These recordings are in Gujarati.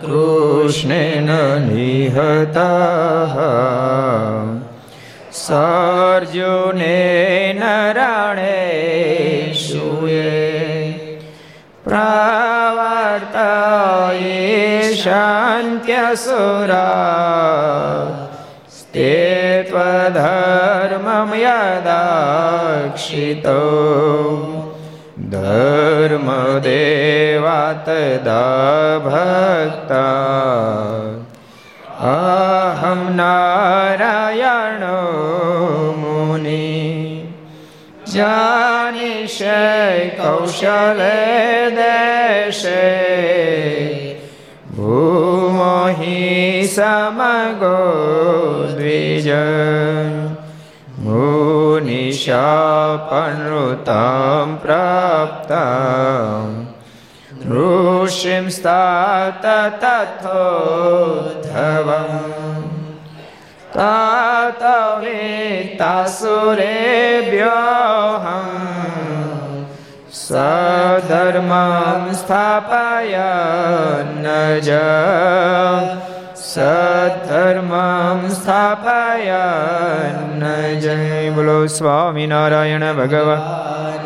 કૃષ્ણેન નિહતાઃ સર્જુને નરાણેશુએ પ્રાવર્તયે શાંત્યસુરા તે ત્વધર્મમ યદાક્ષિતો धर्मदेवा तदा भक्ता अहं नारायणो मुनि जानिषे कौशले देशे भूमहि समगो द्विज मुनिशापनृतां प्राप्ता ऋषिं स्तात तथोधवम् तातवेत्तासुरेभ्योऽहम् सधर्मं स्थापयन् ज સધર્મમ સ્થાપયન જય બોલો સ્વામિનારાયણ ભગવાન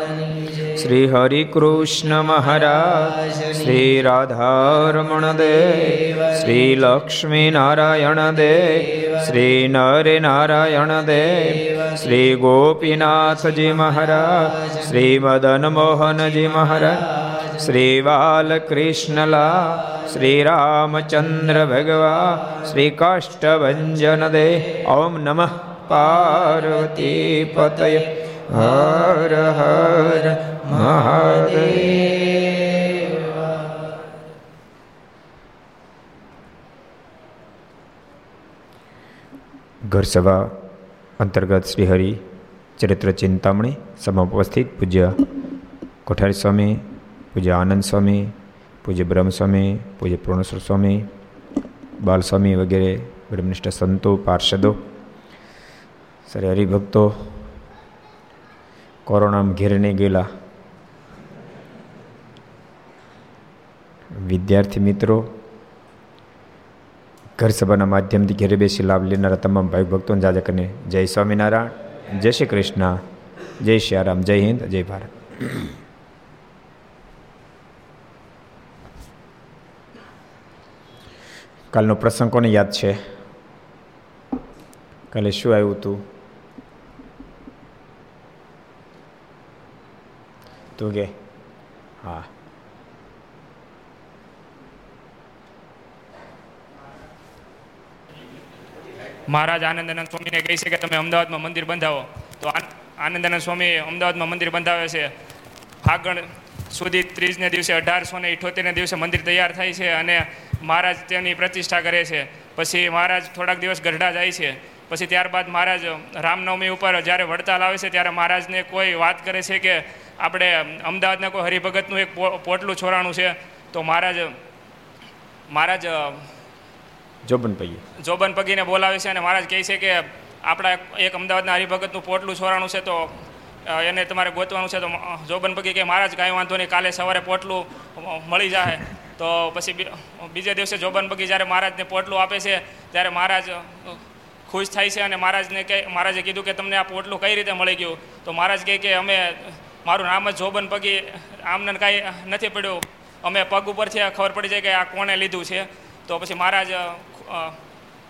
શ્રી હરિ કૃષ્ણ મહારાજ શ્રી રાધારમણ દેવ શ્રી લક્ષ્મી નારાયણ દેવ શ્રી નરે નારાયણ દેવ શ્રી ગોપીનાથજી મહારાજ શ્રી મદન મોહનજી મહારાજ શ્રી બાલકૃષ્ણલા શ્રી રામચંદ્ર ભગવા શ્રીકાષ્ટભન દે ઓમ નમઃ પાર્વતી પતય હર હર મહાદેવ ઘર સભા અંતર્ગત શ્રીહરિ ચરિત્ર ચિંતામણી સભા ઉપસ્થિત પૂજ્ય કોઠારી સ્વામી પૂજ્ય આનંદ સ્વામી પૂજ્ય બ્રહ્મસ્વામી પૂજ્ય પૂર્ણેશ્વર સ્વામી બાલસ્વામી વગેરે બ્રહ્મનિષ્ઠ સંતો પાર્ષદો સરે હરિભક્તો કોરોનામાં ઘેરને ગયેલા વિદ્યાર્થી મિત્રો ઘર સભાના માધ્યમથી ઘેરે બેસી લાભ લેનારા તમામ ભાઈ ભક્તોને જાજા કરીને જય સ્વામિનારાયણ, જય શ્રી કૃષ્ણ, જય શ્રી રામ, જય હિન્દ, જય ભારત. કાલનો પ્રસંગ કોને યાદ છે? કાલે શું આવ્યું હતું? તું કે, હા. મહારાજ આનંદાનંદ સ્વામીને કહે છે કે તમે અમદાવાદમાં મંદિર બંધાવો. તો આનંદાનંદ સ્વામી અમદાવાદમાં મંદિર બંધાવે છે. ફાગણ સુધી ત્રીજને દિવસે અઢારસો ને ઇઠોતેરને દિવસે મંદિર તૈયાર થાય છે અને મહારાજ તેની પ્રતિષ્ઠા કરે છે. પછી મહારાજ થોડાક દિવસ ગઢડા જાય છે. પછી ત્યારબાદ મહારાજ રામનવમી ઉપર જ્યારે વડતાલ આવે છે ત્યારે મહારાજને કોઈ વાત કરે છે કે આપણે અમદાવાદના કોઈ હરિભગતનું એક પોટલું છોરાણું છે. તો મહારાજ મહારાજ જોબન પગી જોબન પગીને બોલાવે છે અને મહારાજ કહે છે કે આપણા એક અમદાવાદના હરિભગતનું પોટલું છોરાણું છે તો એને તમારે ગોતવાનું છે તો જોબન પગી કે મહારાજ કાંઈ વાંધો નહીં, કાલે સવારે પોટલું મળી જાય તો પછી બીજે દિવસે જોબન પગી જ્યારે મહારાજને પોટલું આપે છે, ત્યારે મહારાજ ખુશ થાય છે અને મહારાજને કહે, મહારાજે કીધું કે તમને આ પોટલું કઈ રીતે મળી ગયું? તો મહારાજ કહે કે અમે, મારું નામ જ જોબન પગી આમને કાંઈ નથી પડ્યું. અમે પગ ઉપરથી ખબર પડી જાય કે આ કોણે લીધું છે. તો પછી મહારાજ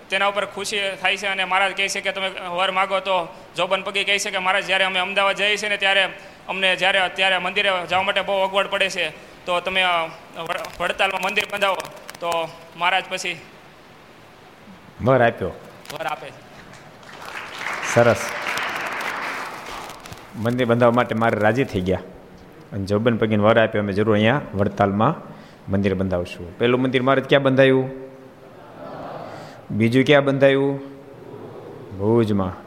તેના ઉપર ખુશી થાય છે અને મહારાજ કહે છે કે તમે વર માગો તો જોબન પગી કહે છે કે મહારાજ જ્યારે અમે અમદાવાદ જઈએ છીએ ને ત્યારે અમને જ્યારે ત્યારે મંદિરે જવા માટે બહુ અગવડ પડે છે તો તમે વડતાલમાં મંદિર બંધાવો તો મહારાજ પછી વર આપ્યો. વર આપે સરસ. મંદિર બંધાવવા માટે મારે રાજી થઈ ગયા. અને જોબન પગીને વર આપ્યો અમે જરૂર અહીંયા વડતાલમાં મંદિર બંધાવશું. પહેલું મંદિર મારે ક્યાં બંધાયું? બીજું ક્યાં બંધાયું? ભુજમાં.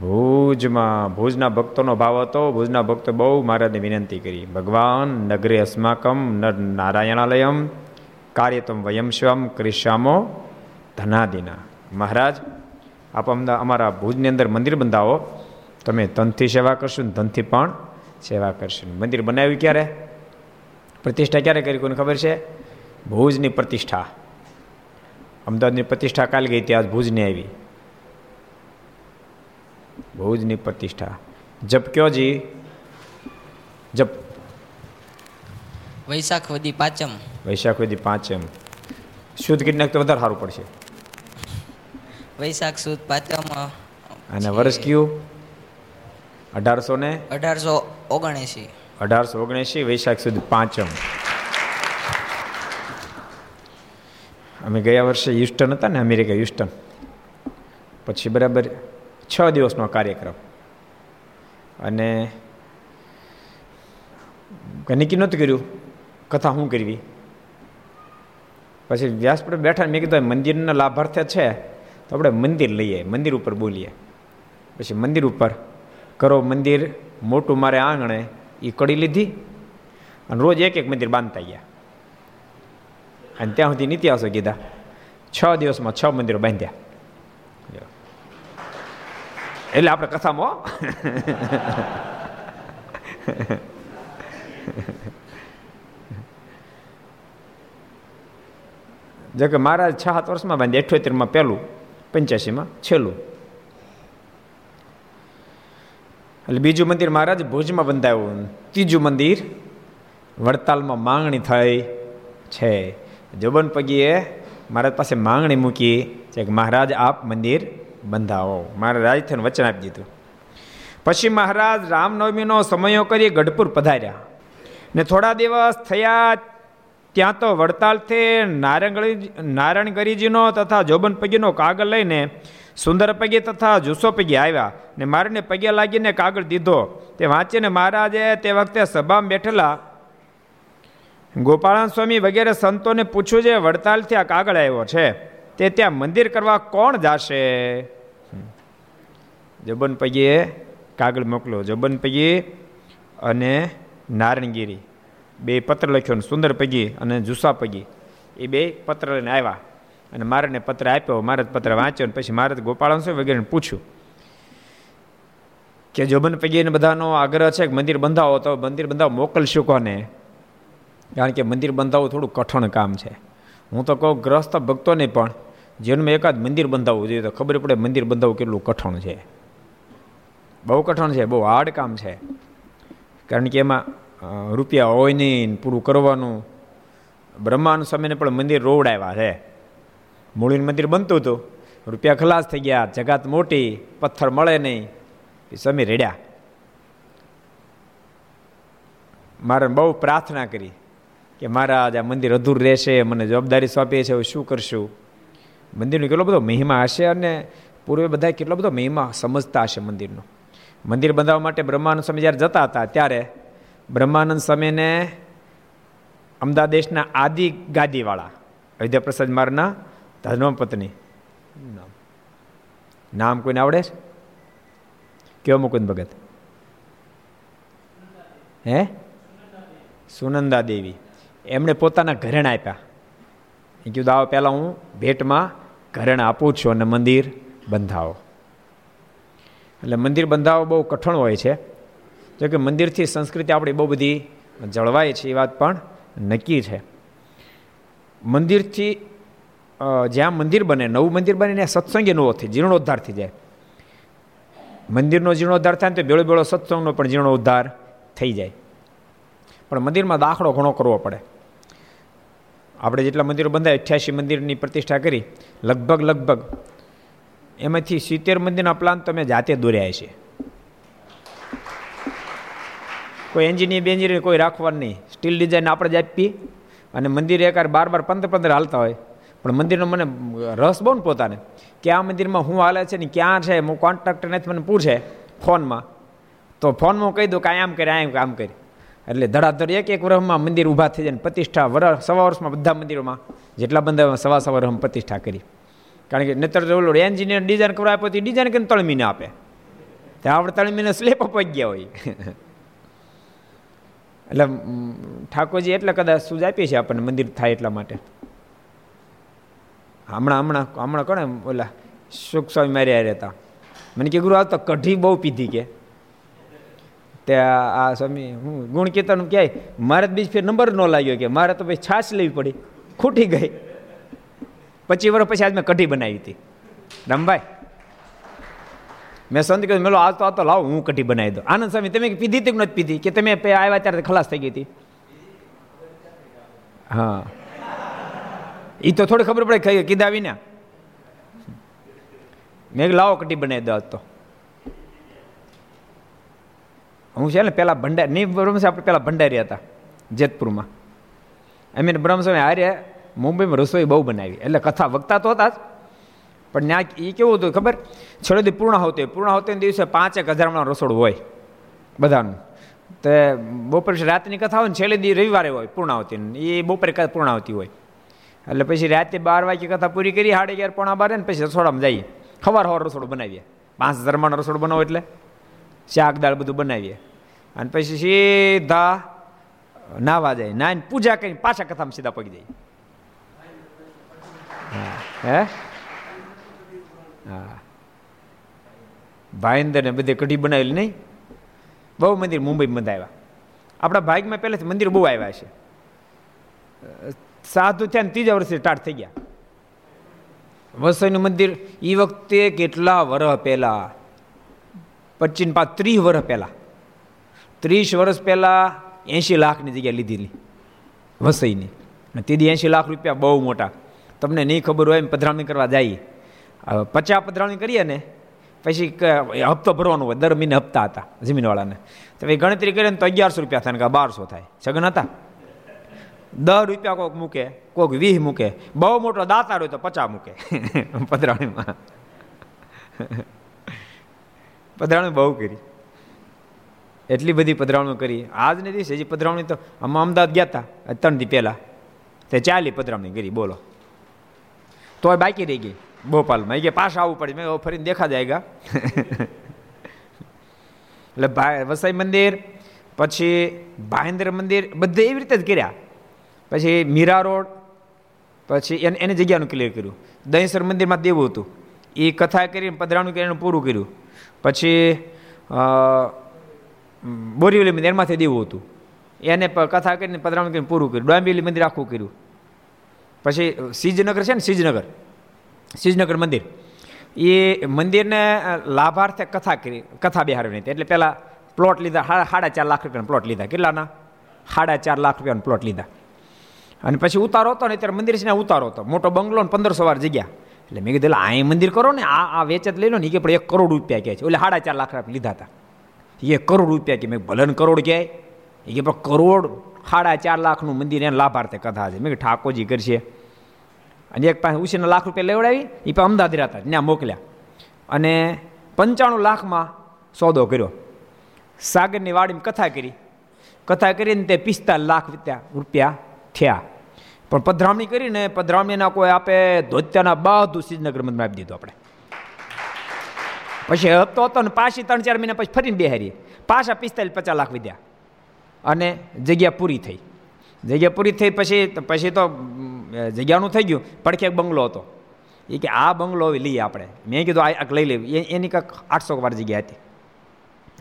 ભુજમાં. ભુજના ભક્તોનો ભાવ હતો. ભુજના ભક્તો બહુ મહારાજને વિનંતી કરી. ભગવાન, નગરે અસ્માકમ નારાયણાલયમ, કાર્યતમ વયમ શ્વમ કરીશ્યામો ધનાદિના. મહારાજ, આપ અમારા ભુજની અંદર મંદિર બંધાવો. તમે તનથી સેવા કરશો ને ધનથી પણ સેવા કરશો. મંદિર બનાવ્યું ક્યારે? પ્રતિષ્ઠા ક્યારે કરી? કોઈને ખબર છે? ભુજની પ્રતિષ્ઠા. અમદાવાદની પ્રતિષ્ઠા કાલ ગઈ ત્યાં ભુજની આવી. ભુજની પ્રતિષ્ઠા. જપ કયો જી? જપ. વૈશાખ વદી પાંચમ. વૈશાખ વદી પાંચમ. શુદ્ધ કીટનાક તો વધારે સારું પડશે. વૈશાખ સુદ પાંચમ અને વર્ષ કયું? અઢારસો ને? અઢારસો ઓગણએંસી અઢારસો ઓગણએંસી વૈશાખ સુધી પાંચમ. અમે ગયા વર્ષે યુસ્ટન હતા ને અમેરિકા યુસ્ટન. પછી બરાબર છ દિવસનો કાર્યક્રમ. અને નક્કી નહોતું કર્યું? કથા શું કરવી? પછી વ્યાસપીઠ બેઠા મેં કીધું મંદિરના લાભાર્થે છે, તો આપણે મંદિર લઈએ મંદિર ઉપર બોલીએ. પછી મંદિર ઉપર, કરો મંદિર, મોટું મારે આંગણે એ કડી લીધી. અને રોજ એક એક મંદિર બાંધતા ગયા. અને ત્યાં સુધી ઇતિહાસો કીધા છ દિવસમાં છ મંદિરો બાંધ્યા એટલે આપણે કથામાં જો કે મહારાજ છ સાત વર્ષમાં બાંધ્યા અઠ્યોતેરમાં પહેલું પંચ્યાસીમાં છેલ્લું એટલે બીજું મંદિર મહારાજ ભુજમાં બંધાયું ત્રીજું મંદિર વડતાલમાં માંગણી થઈ છે જોબન પગીએ મહારાજ પાસે માંગણી મૂકી છે કે મહારાજ, આપ મંદિર બંધાવો. મહારાજ થઈને વચન આપી દીધું. પછી મહારાજ રામનવમીનો સમયો કરી ગઢપુર પધાર્યા. ને થોડા દિવસ થયા, ત્યાં તો વડતાલથી નારાયણ નારાયણગરીજીનો તથા જોબન પગીનો કાગળ લઈને સુંદર પગે તથા જુસ્સો પગે આવ્યા. ને મારીને પગે લાગીને કાગળ દીધો. તે વાંચીને મહારાજે તે વખતે સભામાં બેઠેલા ગોપાળન સ્વામી વગેરે સંતોને પૂછ્યું છે, વડતાલથી આ કાગળ આવ્યો છે? તે ત્યાં મંદિર કરવા કોણ જાશે? જબન પૈયે કાગળ મોકલો જબન પૈયે અને નારણગીરી. બે પત્ર લખ્યો ને સુંદર પગી અને જુસ્સા પગી. એ બે પત્ર લઈને આવ્યા. અને મારાને પત્ર આપ્યો. મારે પત્ર વાંચ્યો અને પછી મારે ગોપાળન સ્વામી વગેરે પૂછ્યું કે જોબન પૈગીને બધાનો આગ્રહ છે કે મંદિર બંધાવો. તો મંદિર બંધાવો, મોકલશું કોને? કારણ કે મંદિર બંધાવવું થોડું કઠણ કામ છે. હું તો કહું ગ્રસ્ત ભક્તોને પણ જેનમાં એકાદ મંદિર બંધાવવું જોઈએ તો ખબર પડે મંદિર બંધાવવું કેટલું કઠણ છે. બહુ કઠણ છે, બહુ હાર્ડ કામ છે. કારણ કે એમાં રૂપિયા હોય નહીં, પૂરું કરવાનું. બ્રહ્માનું સમયને પણ મંદિર રોવડાવ્યા છે. મૂળીનું મંદિર બનતું હતું. રૂપિયા ખલાસ થઈ ગયા, જગાત મોટી, પથ્થર મળે નહીં. સમી રેડ્યા. મારે બહુ પ્રાર્થના કરી. કે મારા આ મંદિર અધૂર રહેશે, મને જવાબદારી સોંપી છે, હવે શું કરશું? મંદિરનો કેટલો બધો મહિમા હશે અને પૂર્વે બધા કેટલો બધો મહિમા સમજતા હશે મંદિરનો. મંદિર બંધાવવા માટે બ્રહ્માનંદ સ્વામી જ્યારે જતા હતા, ત્યારે બ્રહ્માનંદ સ્વામીને અમદાવાદ આદિ ગાદીવાળા અયોધ્યા પ્રસાદ મારના ધર્મપત્ની, નામ. કોઈને આવડે છે? કેવો મુકુંદ ભગત? હે? સુનંદા દેવી. એમણે પોતાના ઘરેણા આપ્યા. એ કીધું આવો પહેલાં હું ભેટમાં ઘરેણા આપું છું અને મંદિર બંધાવો. એટલે મંદિર બંધાવો બહુ કઠણ હોય છે. જો કે મંદિરથી સંસ્કૃતિ આપણી બહુ બધી જળવાય છે, એ વાત પણ નક્કી છે. મંદિરથી જ્યાં મંદિર બને, નવું મંદિર બને ને સત્સંગી નવો થઈ જીર્ણોદ્ધાર થઈ જાય. મંદિરનો જીર્ણોદ્ધાર થાય તો બેળો બેળો સત્સંગનો પણ જીર્ણોદ્ધાર થઈ જાય. પણ મંદિરમાં દાખલો ઘણો કરવો પડે. આપણે જેટલા મંદિરો બંધાય, અઠ્યાસી મંદિરની પ્રતિષ્ઠા કરી, લગભગ લગભગ, એમાંથી સિત્તેર મંદિરના પ્લાન તો મેં જાતે દોર્યા છે કોઈ એન્જિનિયર, બેન્જિનિયર કોઈ રાખવાનું નહીં. સ્ટીલ ડિઝાઇન આપણે જ આપીએ અને મંદિર એકાર બાર બાર પંદર પંદર હાલતા હોય. પણ મંદિરનો મને રસ બહુ ને પોતાને. કે આ મંદિરમાં હું હાલે છે ને ક્યાં છે, હું કોન્ટ્રાક્ટર નથી, મને પૂછે ફોનમાં. તો ફોનમાં હું કહી દઉં કે આમ કરે, આમ કામ કરી. એટલે ધડાધડ એક એક વર્ષમાં મંદિર ઊભા થઈ જાય પ્રતિષ્ઠા વર્ષ સવા વર્ષમાં બધા મંદિરોમાં જેટલા બંધ સવા સવા વર્ષમાં પ્રતિષ્ઠા કરી. કારણ કે નતર ઓલો એન્જિનિયર ડિઝાઇન કરવા આપ્યો તો ડિઝાઇન કરીને તળમીને આપે. ત્યાં આપણે તળમીને સ્લેપ અપાઈ ગયા હોય. એટલે ઠાકોરજી એટલે કદાચ સૂજ આપીએ છીએ આપણને મંદિર થાય એટલા માટે. હમણાં હમણાં હમણાં કોને ઓલા સુખ સ્વામી માર્યા રહેતા. મને કે, ગુરુ, આ કઢી બહુ પીધી કે. તે આ સ્વામી, હું ગુણ કીર્તન ક્યાંય મારે બીજ ફેર નંબર ન લાગ્યો કે મારે તો ભાઈ છાશ લેવી પડી, ખૂટી ગઈ. પચીસ વર્ષ પછી આજ મેં કઢી બનાવી હતી. રમભાઈ, મેં સંત કીધું મેલો આજ તો આ લાવો, હું કઢી બનાવી દઉં. આનંદ સ્વામી, તમે પીધી હતી નથી પીધી? કે તમે આવ્યા ત્યારે ખલાસ થઈ ગઈ હતી? હા. એ તો થોડી ખબર પડે કીધા વિના. મેં લાવો, કઢી બનાવી દો તો. હું છે ને પહેલાં ભંડાર નહીં બ્રહ્મસ્વામી આપણે પહેલાં ભંડારી હતા, જેતપુરમાં. એમ બ્રહ્મસ્વામી હારે મુંબઈમાં રસોઈ બહુ બનાવી. એટલે કથા વખતા તો હતા જ. પણ ત્યાં એ કેવું હતું ખબર? છેલ્લે પૂર્ણ હોતી પૂર્ણ હોતી દિવસે પાંચેક હજારમાં રસોડું હોય બધાનું. તે બપોર રાતની કથા હોય ને છેલ્લે દી રવિવારે હોય પૂર્ણાવતી એ બપોરે પૂર્ણાવતી હોય. એટલે પછી રાતે બાર વાગે કથા પૂરી કરી, સાડી અગિયાર પોણા બારે ને પછી રસોડામાં જઈએ. ખબર હોર રસોડું બનાવીએ. પાંચ હજારમાં રસોડું બનાવો એટલે. શાક દાળ બધું બનાવીએ. અને પછી સીધા નાવા જાય. નાઈને પૂજા કરીને પાછા કથામાં સીધા પગી જાય. હે. હા? ભાઈંદર ને બધે કઢી બનાવેલી નહીં. બહુ મંદિર મુંબઈ બંધાવ્યા આપણા ભાગમાં પહેલેથી મંદિર બહુ આવ્યા છે. સાધુ થયા ને ત્રીજા વર્ષે સ્ટાર્ટ થઈ ગયા. વસઈનું મંદિર એ વખતે કેટલા વર્ષ પહેલા પચીસ પાંચ ત્રીસ વર્ષ પહેલાં. ત્રીસ વર્ષ પહેલાં એંશી લાખની જગ્યા લીધેલી. વસઈની. અને તેથી એંશી લાખ રૂપિયા બહુ મોટા. તમને નહીં ખબર હોય એમ પધરામણી કરવા જઈએ. પચાસ પધરામણી કરીએ ને, પછી હપ્તો ભરવાનો હોય. દર મહિને હપ્તા હતા જમીનવાળાને. તો એ ગણતરી કરીએ તો અગિયારસો રૂપિયા થાય ને બારસો થાય. સગન હતા. દસ રૂપિયા કોઈક મૂકે કોઈક વીસ મૂકે. બહુ મોટો દાતાર હોય તો પચાસ મૂકે. પધરાણીમાં પધરાણી બહુ કરી. એટલી બધી પધરાવણીઓ કરી. આજને દિવસે હજી પધરાવણી તો આમાં અમદાવાદ ગયા હતા ત્રણ દી પહેલાં. તે ચાલી પધરાવણી કરી, બોલો. તોય બાકી રહી ગઈ ભોપાલમાં એ કે પાછા આવવું પડે. મેં ફરીને દેખા જાયગા એટલે ભાઈ વસાઈ મંદિર, પછી ભાઈન્દ્ર મંદિર, બધે એવી રીતે જ કર્યા. પછી મીરા રોડ, પછી એને, એની જગ્યાનું ક્લિયર કર્યું. દહીસર મંદિરમાં દેવું હતું. એ કથા કરીને, પધરાણું કરીને પૂરું કર્યું. પછી બોરીવલી મંદિર એમાંથી દેવું હતું. એને કથા કરીને પધરામણ કરીને પૂરું કર્યું. ડોંબિવલી મંદિર આખું કર્યું. પછી સિજનગર છે ને સિજનગર સિજનગર મંદિર. એ મંદિરને લાભાર્થે કથા કરી, કથા બિહારવી એટલે પહેલાં પ્લોટ લીધા સાડા ચાર લાખ રૂપિયાનો પ્લોટ લીધા. કેટલાના? સાડા ચાર લાખ રૂપિયાનો પ્લોટ લીધા. અને પછી ઉતારો હતો ને ત્યારે મંદિર છે ને, ઉતારો હતો. મોટો બંગલો ને પંદરસો વાર જગ્યા. એટલે મેં કીધું આ મંદિર કરો ને, આ આ વેચત લઈ લો ને કે પણ એક કરોડ રૂપિયા કહે છે. એટલે સાડા ચાર લાખ લીધા હતા. એ કરોડ રૂપિયા કે મેં ભલન કરોડ કહે. એ કે, પણ કરોડ સાડા ચાર લાખનું મંદિર એને લાભાર્થે કથા છે. મેં ઠાકોરજી કરશે. અને એક પાસે ઉછીના લાખ રૂપિયા લેવડાવી એ પણ અમદાવાદ હતા ત્યાં મોકલ્યા. અને પંચાણું લાખમાં સોદો કર્યો. સાગરની વાડીમાં કથા કરી. કથા કરીને તે પિસ્તાલીસ લાખ રૂપિયા થયા. પણ પધરામણી કરીને પધરામણીના કોઈ આપે ધોત્યાના બધું શ્રીનગર મંદિરમાં આપી દીધું આપણે. પછી હપ્તો હતો ને પાછી ત્રણ ચાર મહિના પછી ફરીને બેહારી પાછા પિસ્તાલીસ પચાસ લાખ વિદ્યા અને જગ્યા પૂરી થઈ. જગ્યા પૂરી થઈ પછી પછી તો જગ્યાનું થઈ ગયું. પડખે એક બંગલો હતો. એ કે આ બંગલો લઈએ આપણે. મેં કીધું આ લઈ લઈએ એની કંઈક આઠસો વાર જગ્યા હતી.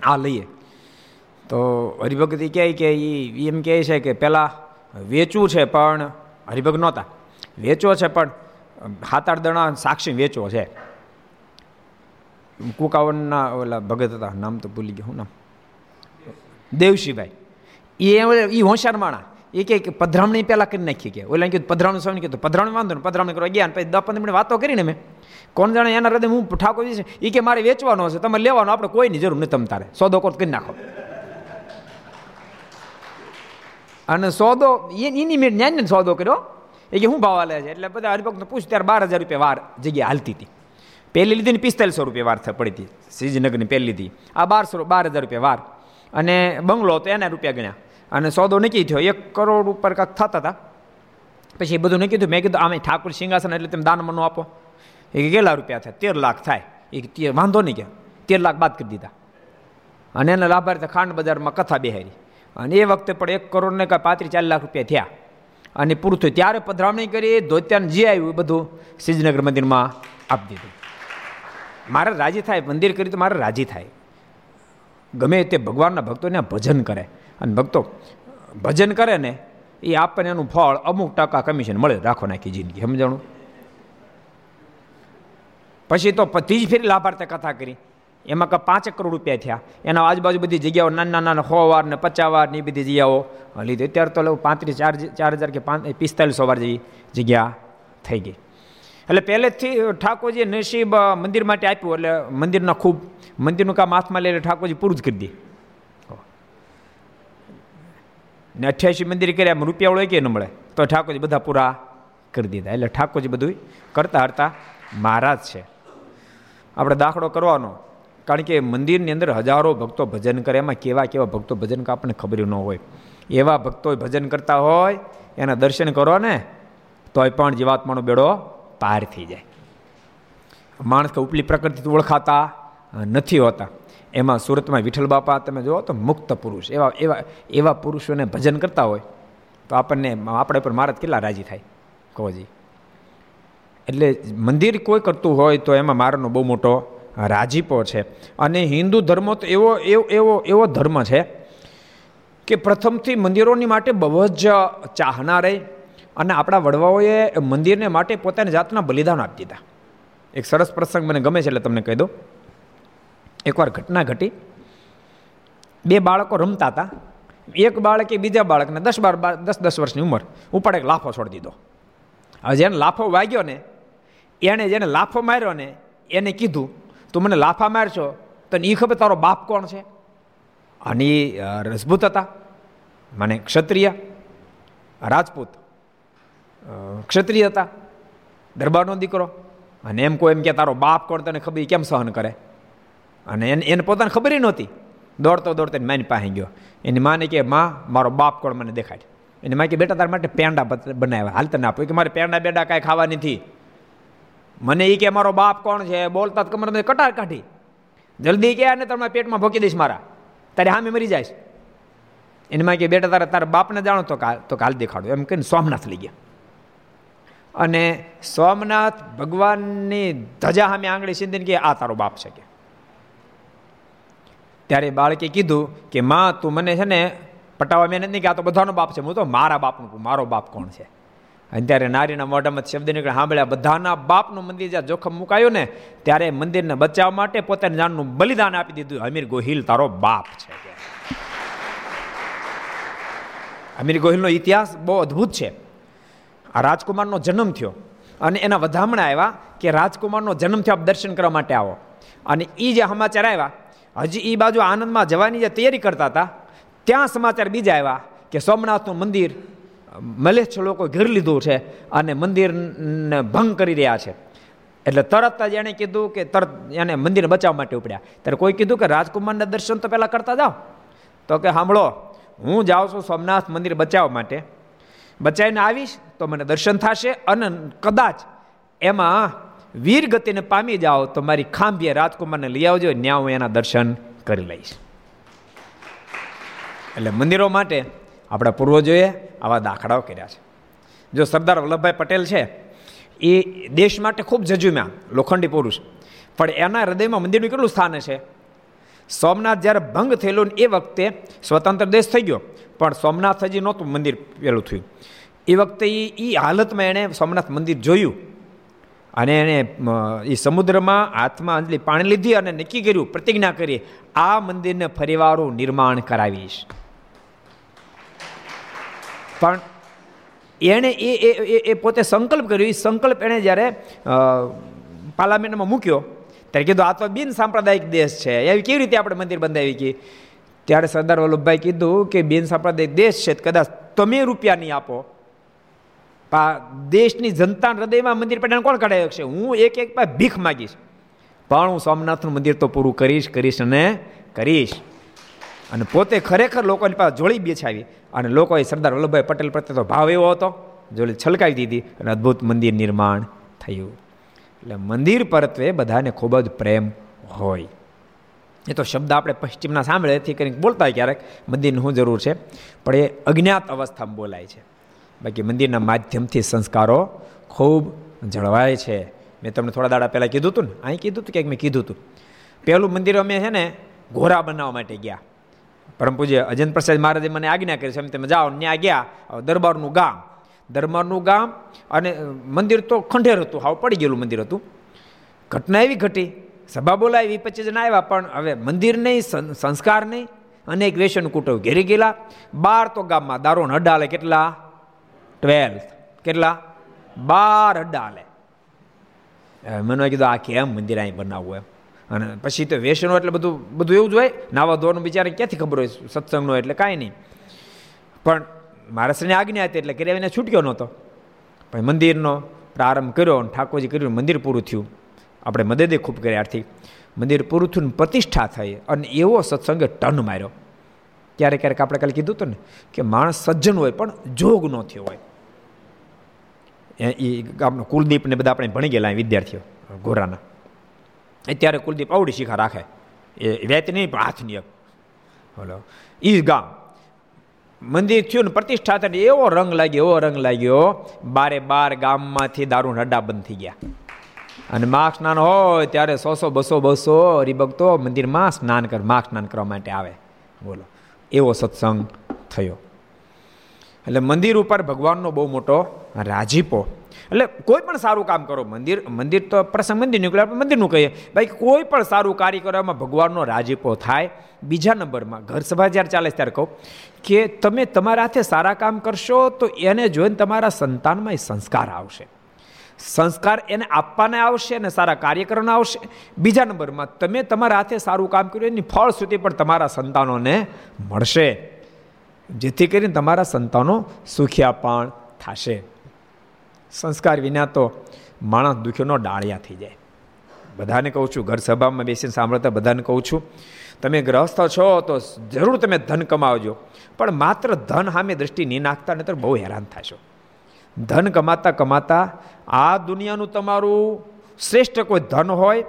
આ લઈએ. તો હરિભગત કહે કે એ એમ કહે છે કે પહેલાં વેચવું છે પણ હરિભગ નહોતા. વેચવો છે પણ સાત આઠ દણા સાક્ષી વેચવો છે. કુકાવનના ઓલા ભગત હતા, નામ તો ભૂલી ગયો હું નામ. દેવશીભાઈ. એ એ હોશિયાર માણા એ કે પધરામણી પહેલાં કરી નાખી કે. ઓલા કીધું, પધરામણી સ્વામી કીધું, પધરામણી વાંધો ને પધરામણી કરવા ગયા પછી દસ પંદર મિનિટ વાતો કરીને મેં. કોણ જાણે એના હૃદય હું ઠાકોર છે. એ કે મારે વેચવાનો હશે તમે લેવાનો, આપણે કોઈની જરૂર નથી તમ તારે. સોદો કોટ કરી નાખો. અને સોદો એની મેં ન્યાય સોદો કર્યો. એ કે હું ભાવ લે છે? એટલે બધા હરિભક્ત પૂછ ત્યારે બાર હજાર રૂપિયા વાર જગ્યા હાલતી હતી. પહેલી લીધી ને પિસ્તાલીસો રૂપિયા વાર પડી હતી. શ્રીજીનગરની પહેલી લીધી. આ બારસો બાર હજાર રૂપિયા વાર. અને બંગલો તો એના રૂપિયા ગણ્યા. અને સોદો નક્કી થયો. એક કરોડ ઉપર કાંક થતા હતા. પછી એ બધું નક્કી થયું. મેં કીધું, આમે ઠાકુર સિંહાસન એટલે તમે દાન મનો આપો. એ કેટલા રૂપિયા થાય? તેર લાખ થાય. એ વાંધો નહીં કે. તેર લાખ બાદ કરી દીધા. અને એના લાભાર્થે ખાંડ બજારમાં કથા બેહારી. અને એ વખતે પણ એક કરોડ ને કાંઈ પાંત્રીસ ચાર લાખ રૂપિયા થયા. અને પૂરું થયું. ત્યારે પધરામણી કરી, ધોત્યાને જે આવ્યું એ બધું સિદ્ધનગર મંદિરમાં આપી દીધું. મારે રાજી થાય, મંદિર કરી તો મારે રાજી થાય. ગમે તે ભગવાનના ભક્તોને ભજન કરે. અને ભક્તો ભજન કરે ને, એ આપણને એનું ફળ અમુક ટકા કમિશન મળે. રાખો નાખી જિંદગી. સમજાણું? પછી તો ત્રીજ ફેરી લાભાર્થે કથા કરી. એમાં કે પાંચ કરોડ રૂપિયા થયા. એના આજુબાજુ બધી જગ્યાઓ નાના નાના સો વાર ને પચાસ વારની બધી જગ્યાઓ. લીધી અત્યારે તો પાંત્રીસ, ચાર ચાર હજાર કે પાંચ, પિસ્તાલીસો વાર જેવી જગ્યા થઈ ગઈ. એટલે પહેલેથી ઠાકોરજીએ નસીબ મંદિર માટે આપ્યું એટલે મંદિરના ખૂબ, મંદિરનું કામ હાથમાં લઈને ઠાકોરજી પૂરું જ કરી દે. ને અઠ્યાસી મંદિર કર્યા, એમ રૂપિયા હોય કે ન મળે, તો ઠાકોરજી બધા પૂરા કરી દીધા. એટલે ઠાકોરજી બધું કરતા હરતા મહારાજ છે. આપણે દાખલો કરવાનો. કારણ કે મંદિરની અંદર હજારો ભક્તો ભજન કરે. એમાં કેવા કેવા ભક્તો ભજન કે આપણને ખબર ન હોય. એવા ભક્તો ભજન કરતા હોય, એના દર્શન કરો ને, તોય પણ જીવાત્માનો બેડો પાર થઈ જાય. માણસ કે ઉપલી પ્રકૃતિથી ઓળખાતા નથી હોતા. એમાં સુરતમાં વિઠ્ઠલ બાપા તમે જુઓ તો મુક્ત પુરુષ. એવા એવા એવા પુરુષોને ભજન કરતા હોય, તો આપણને આપણે પર મહારાજ કેટલા રાજી થાય? કહોજી એટલે મંદિર કોઈ કરતું હોય તો એમાં મારાનો બહુ મોટો રાજીપો છે. અને હિન્દુ ધર્મ તો એવો એવો એવો એવો ધર્મ છે કે પ્રથમથી મંદિરોની માટે બહુ જ ચાહના રહી અને આપણા વડવાઓએ મંદિરને માટે પોતાની જાતના બલિદાન આપી દીધા. એક સરસ પ્રસંગ મને ગમે છે એટલે તમને કહી દઉં. એકવાર ઘટના ઘટી. બે બાળકો રમતા હતા. એક બાળકે બીજા બાળકને દસ બાર દસ દસ વર્ષની ઉંમર ઉપાડે લાફો છોડી દીધો. હવે જેને લાફો વાગ્યો ને, એણે જેને લાફો માર્યો ને, એને કીધું તું મને લાફા મારશો, તને એ ખબર તારો બાપ કોણ છે? અને એ રજપૂત હતા. મને ક્ષત્રિય, રાજપૂત. ક્ષત્રિય હતા. દરબારનો દીકરો. અને એમ કોઈ એમ કે તારો બાપ કોણ તને ખબર કેમ સહન કરે? અને એને એને પોતાને ખબર નહોતી. દોડતો દોડતો માની પાસે ગયો. એની માને કે, માં, મારો બાપ કોણ મને દેખાડ? એને માં કે, બેટા, તારા માટે પેંડા બનાવ્યા. હાલ તને આપો. કે, મારે પેંડા બેડા કાંઈ ખાવા નથી. મને એ કે મારો બાપ કોણ છે? બોલતા કમર કટાર કાઢી. જલ્દી કે અને તમે પેટમાં ભોકી દઈશ મારા. તારે હામે મરી જાય એનામાં કે બેટા, તારે તારા બાપને જાણો તો કાલ તો કાલ દેખાડો. એમ કહીને સોમનાથ લઈ ગયા. અને સોમનાથ ભગવાનની ધજા સામે આંગળી સિંધીને કે, આ તારો બાપ છે કે. ત્યારે બાળકે કીધું કે, માં, તું મને છે ને પટાવા મેં નથી કે આ તો બધાનો બાપ છે. હું તો મારા બાપનું મારો બાપ કોણ છે? અને ત્યારે નારીના મોઢામાં શબ્દ નીકળે સાંભળ્યા બધાના બાપનું મંદિર જ્યાં જોખમ મુકાયું ને, ત્યારે મંદિરને બચાવવા માટે પોતાની જાનનું બલિદાન આપી દીધું. અમીર ગોહિલ તારો બાપ છે અમીર ગોહિલનો ઇતિહાસ બહુ અદ્ભુત છે. આ રાજકુમારનો જન્મ થયો. અને એના વધામણા આવ્યા કે રાજકુમારનો જન્મ થયો, આપ દર્શન કરવા માટે આવો. અને એ જે સમાચાર આવ્યા, હજી એ બાજુ આનંદમાં જવાની જે તૈયારી કરતા હતા, ત્યાં સમાચાર બીજા આવ્યા કે સોમનાથનું મંદિર મલેચ્છ લોકો ઘેર લીધું છે અને મંદિરને ભંગ કરી રહ્યા છે. એટલે તરત જ એણે કીધું કે તરત એને મંદિર બચાવવા માટે ઉપડ્યા. ત્યારે કોઈ કીધું કે રાજકુમારના દર્શન તો પહેલાં કરતા જાઓ. તો કે સાંભળો, હું જાઉં છું સોમનાથ મંદિર બચાવવા માટે. બચાવીને આવીશ તો મને દર્શન થશે અને કદાચ એમાં વીર ગતિને પામી જાઓ તો મારી ખાંભીએ રાજકુમારને લઈ આવજો, ત્યાં હું એના દર્શન કરી લઈશ. એટલે મંદિરો માટે આપણા પૂર્વજોએ આવા દાખલાઓ કર્યા છે. જો સરદાર વલ્લભભાઈ પટેલ છે, એ દેશ માટે ખૂબ જજુમ્યા, લોખંડી પુરુષ. પણ એના હૃદયમાં મંદિરનું કેટલું સ્થાન છે? સોમનાથ જ્યારે ભંગ થયેલું એ વખતે સ્વતંત્ર દેશ થઈ ગયો, પણ સોમનાથ હજી નહોતું મંદિર પેલું થયું. એ વખતે એ હાલતમાં એણે સોમનાથ મંદિર જોયું અને એણે એ સમુદ્રમાં હાથમાં અંજલી પાણી લીધી અને નક્કી કર્યું, પ્રતિજ્ઞા કરી, આ મંદિરને ફરીવારું નિર્માણ કરાવીશ. પણ એણે એ એ પોતે સંકલ્પ કર્યો. એ સંકલ્પ એણે જ્યારે પાર્લામેન્ટમાં મૂક્યો, ત્યારે કીધું, આ તો બિન સાંપ્રદાયિક દેશ છે. એવી કેવી રીતે આપણે મંદિર બંધાવી કે? ત્યારે સરદાર વલ્લભભાઈ કીધું કે બિન સાંપ્રદાયિક દેશ છે, કદાચ તમે રૂપિયા નહીં આપો. દેશની જનતા હૃદયમાં મંદિર પેટાને કોણ કઢાય છે હું એક એક પાસે ભીખ માગીશ. પણ હું સોમનાથનું મંદિર તો પૂરું કરીશ કરીશ અને કરીશ. અને પોતે ખરેખર લોકોની પાસે જોડી બેછાવી અને લોકોએ સરદાર વલ્લભભાઈ પટેલ પ્રત્યે તો ભાવ એવો હતો જોડે છલકાવી દીધી, અને અદ્ભુત મંદિર નિર્માણ થયું. એટલે મંદિર પરત્વે બધાને ખૂબ જ પ્રેમ હોય. એ તો શબ્દ આપણે પશ્ચિમના સાંભળે એથી કરીને બોલતા ક્યારેક, મંદિરની શું જરૂર છે, પણ એ અજ્ઞાત અવસ્થામાં બોલાય છે. બાકી મંદિરના માધ્યમથી સંસ્કારો ખૂબ જળવાય છે. મેં તમને થોડા દાડા પહેલાં કીધું હતું ને, અહીં કીધું હતું ક્યાંક મેં કીધું હતું પહેલું મંદિર અમે છે ને, ઘોરા બનાવવા માટે ગયા. પરમ પૂજ્ય અજંત પ્રસાદ મહારાજે મને આજ્ઞા કરી છે તમે જાઓ ત્યાં ગયા દરબારનું ગામ. દરબારનું ગામ અને મંદિર તો ખંડેર હતું, હાવ પડી ગયેલું મંદિર હતું. ઘટના એવી ઘટી, સભા બોલાવી, પચીસ જણા આવ્યા, પણ હવે મંદિર નહીં સંસ્કાર નહીં અનેક વેસન કુટુંબ ઘેરી ગયેલા. બાર તો ગામમાં દારૂ હડાલે કેટલા? ટ્વેલ્થ કેટલા? બાર હડાલે મને કીધું આ કેમ મંદિર અહીં બનાવવું એમ. અને પછી તો વેસનો એટલે બધું બધું એવું જ હોય. નાવા ધોવાનું બિચારે ક્યાંથી ખબર હોય? સત્સંગનો એટલે કાંઈ નહીં. પણ મહારાષ્ટ્રની આજ્ઞા હતી એટલે કર્યા એને છૂટ્યો નહોતો. પણ મંદિરનો પ્રારંભ કર્યો અને ઠાકોરજી કર્યું, મંદિર પૂરું થયું. આપણે મદદે ખૂબ કર્યા આથી મંદિર પૂરું થયું પ્રતિષ્ઠા થઈ અને એવો સત્સંગે ટન માર્યો. ક્યારેક ક્યારેક આપણે કાલે કીધું હતું ને કે માણસ સજ્જન હોય પણ જોગ ન થયો હોય. એ આપણો કુલદીપ ને બધા આપણે ભણી ગયેલા વિદ્યાર્થીઓ, ગોરાના. અત્યારે કુલદીપ અવડી શિખા રાખે. એ વેત નહીં, પણ હાથની બોલો. એ ગામ. મંદિર થયું ને પ્રતિષ્ઠા થઈ એવો રંગ લાગ્યો, એવો રંગ લાગ્યો, બારે બાર ગામમાંથી દારૂ હડા બંધ થઈ ગયા. અને માખ સ્નાન હોય ત્યારે સો સો, બસો બસો હરિભક્તો મંદિરમાં સ્નાન કર માખ સ્નાન કરવા માટે આવે. બોલો. એવો સત્સંગ થયો. એટલે મંદિર ઉપર ભગવાનનો બહુ મોટો રાજીપો એટલે કોઈ પણ સારું કામ કરો, મંદિર મંદિર તો પ્રસંગ મંદિર નીકળે, આપણે મંદિરનું કહીએ. ભાઈ, કોઈ પણ સારું કાર્ય કરવામાં ભગવાનનો રાજીપો થાય, બીજા નંબરમાં ઘર સભા જ્યારે ચાલે ત્યારે કહું કે તમે તમારા હાથે સારા કામ કરશો તો એને જોઈને તમારા સંતાનમાં સંસ્કાર આવશે. સંસ્કાર એને આપવાને આવશે અને સારા કાર્ય આવશે. બીજા નંબરમાં તમે તમારા હાથે સારું કામ કર્યું, એની ફળ સુધી પણ તમારા સંતાનોને મળશે. જેથી કરીને તમારા સંતાનો સુખિયા પણ થશે. સંસ્કાર વિના તો માણસ દુખ્યોનો ડાળિયા થઈ જાય. બધાને કહું છું, ઘર સભામાં બેસીને સાંભળતા બધાને કહું છું, તમે ગ્રહસ્થ છો તો જરૂર તમે ધન કમાવજો, પણ માત્ર ધન સામે દ્રષ્ટિ નહીં નાખતા નહીં તો બહુ હેરાન થશો. ધન કમાતા કમાતા આ દુનિયાનું તમારું શ્રેષ્ઠ કોઈ ધન હોય,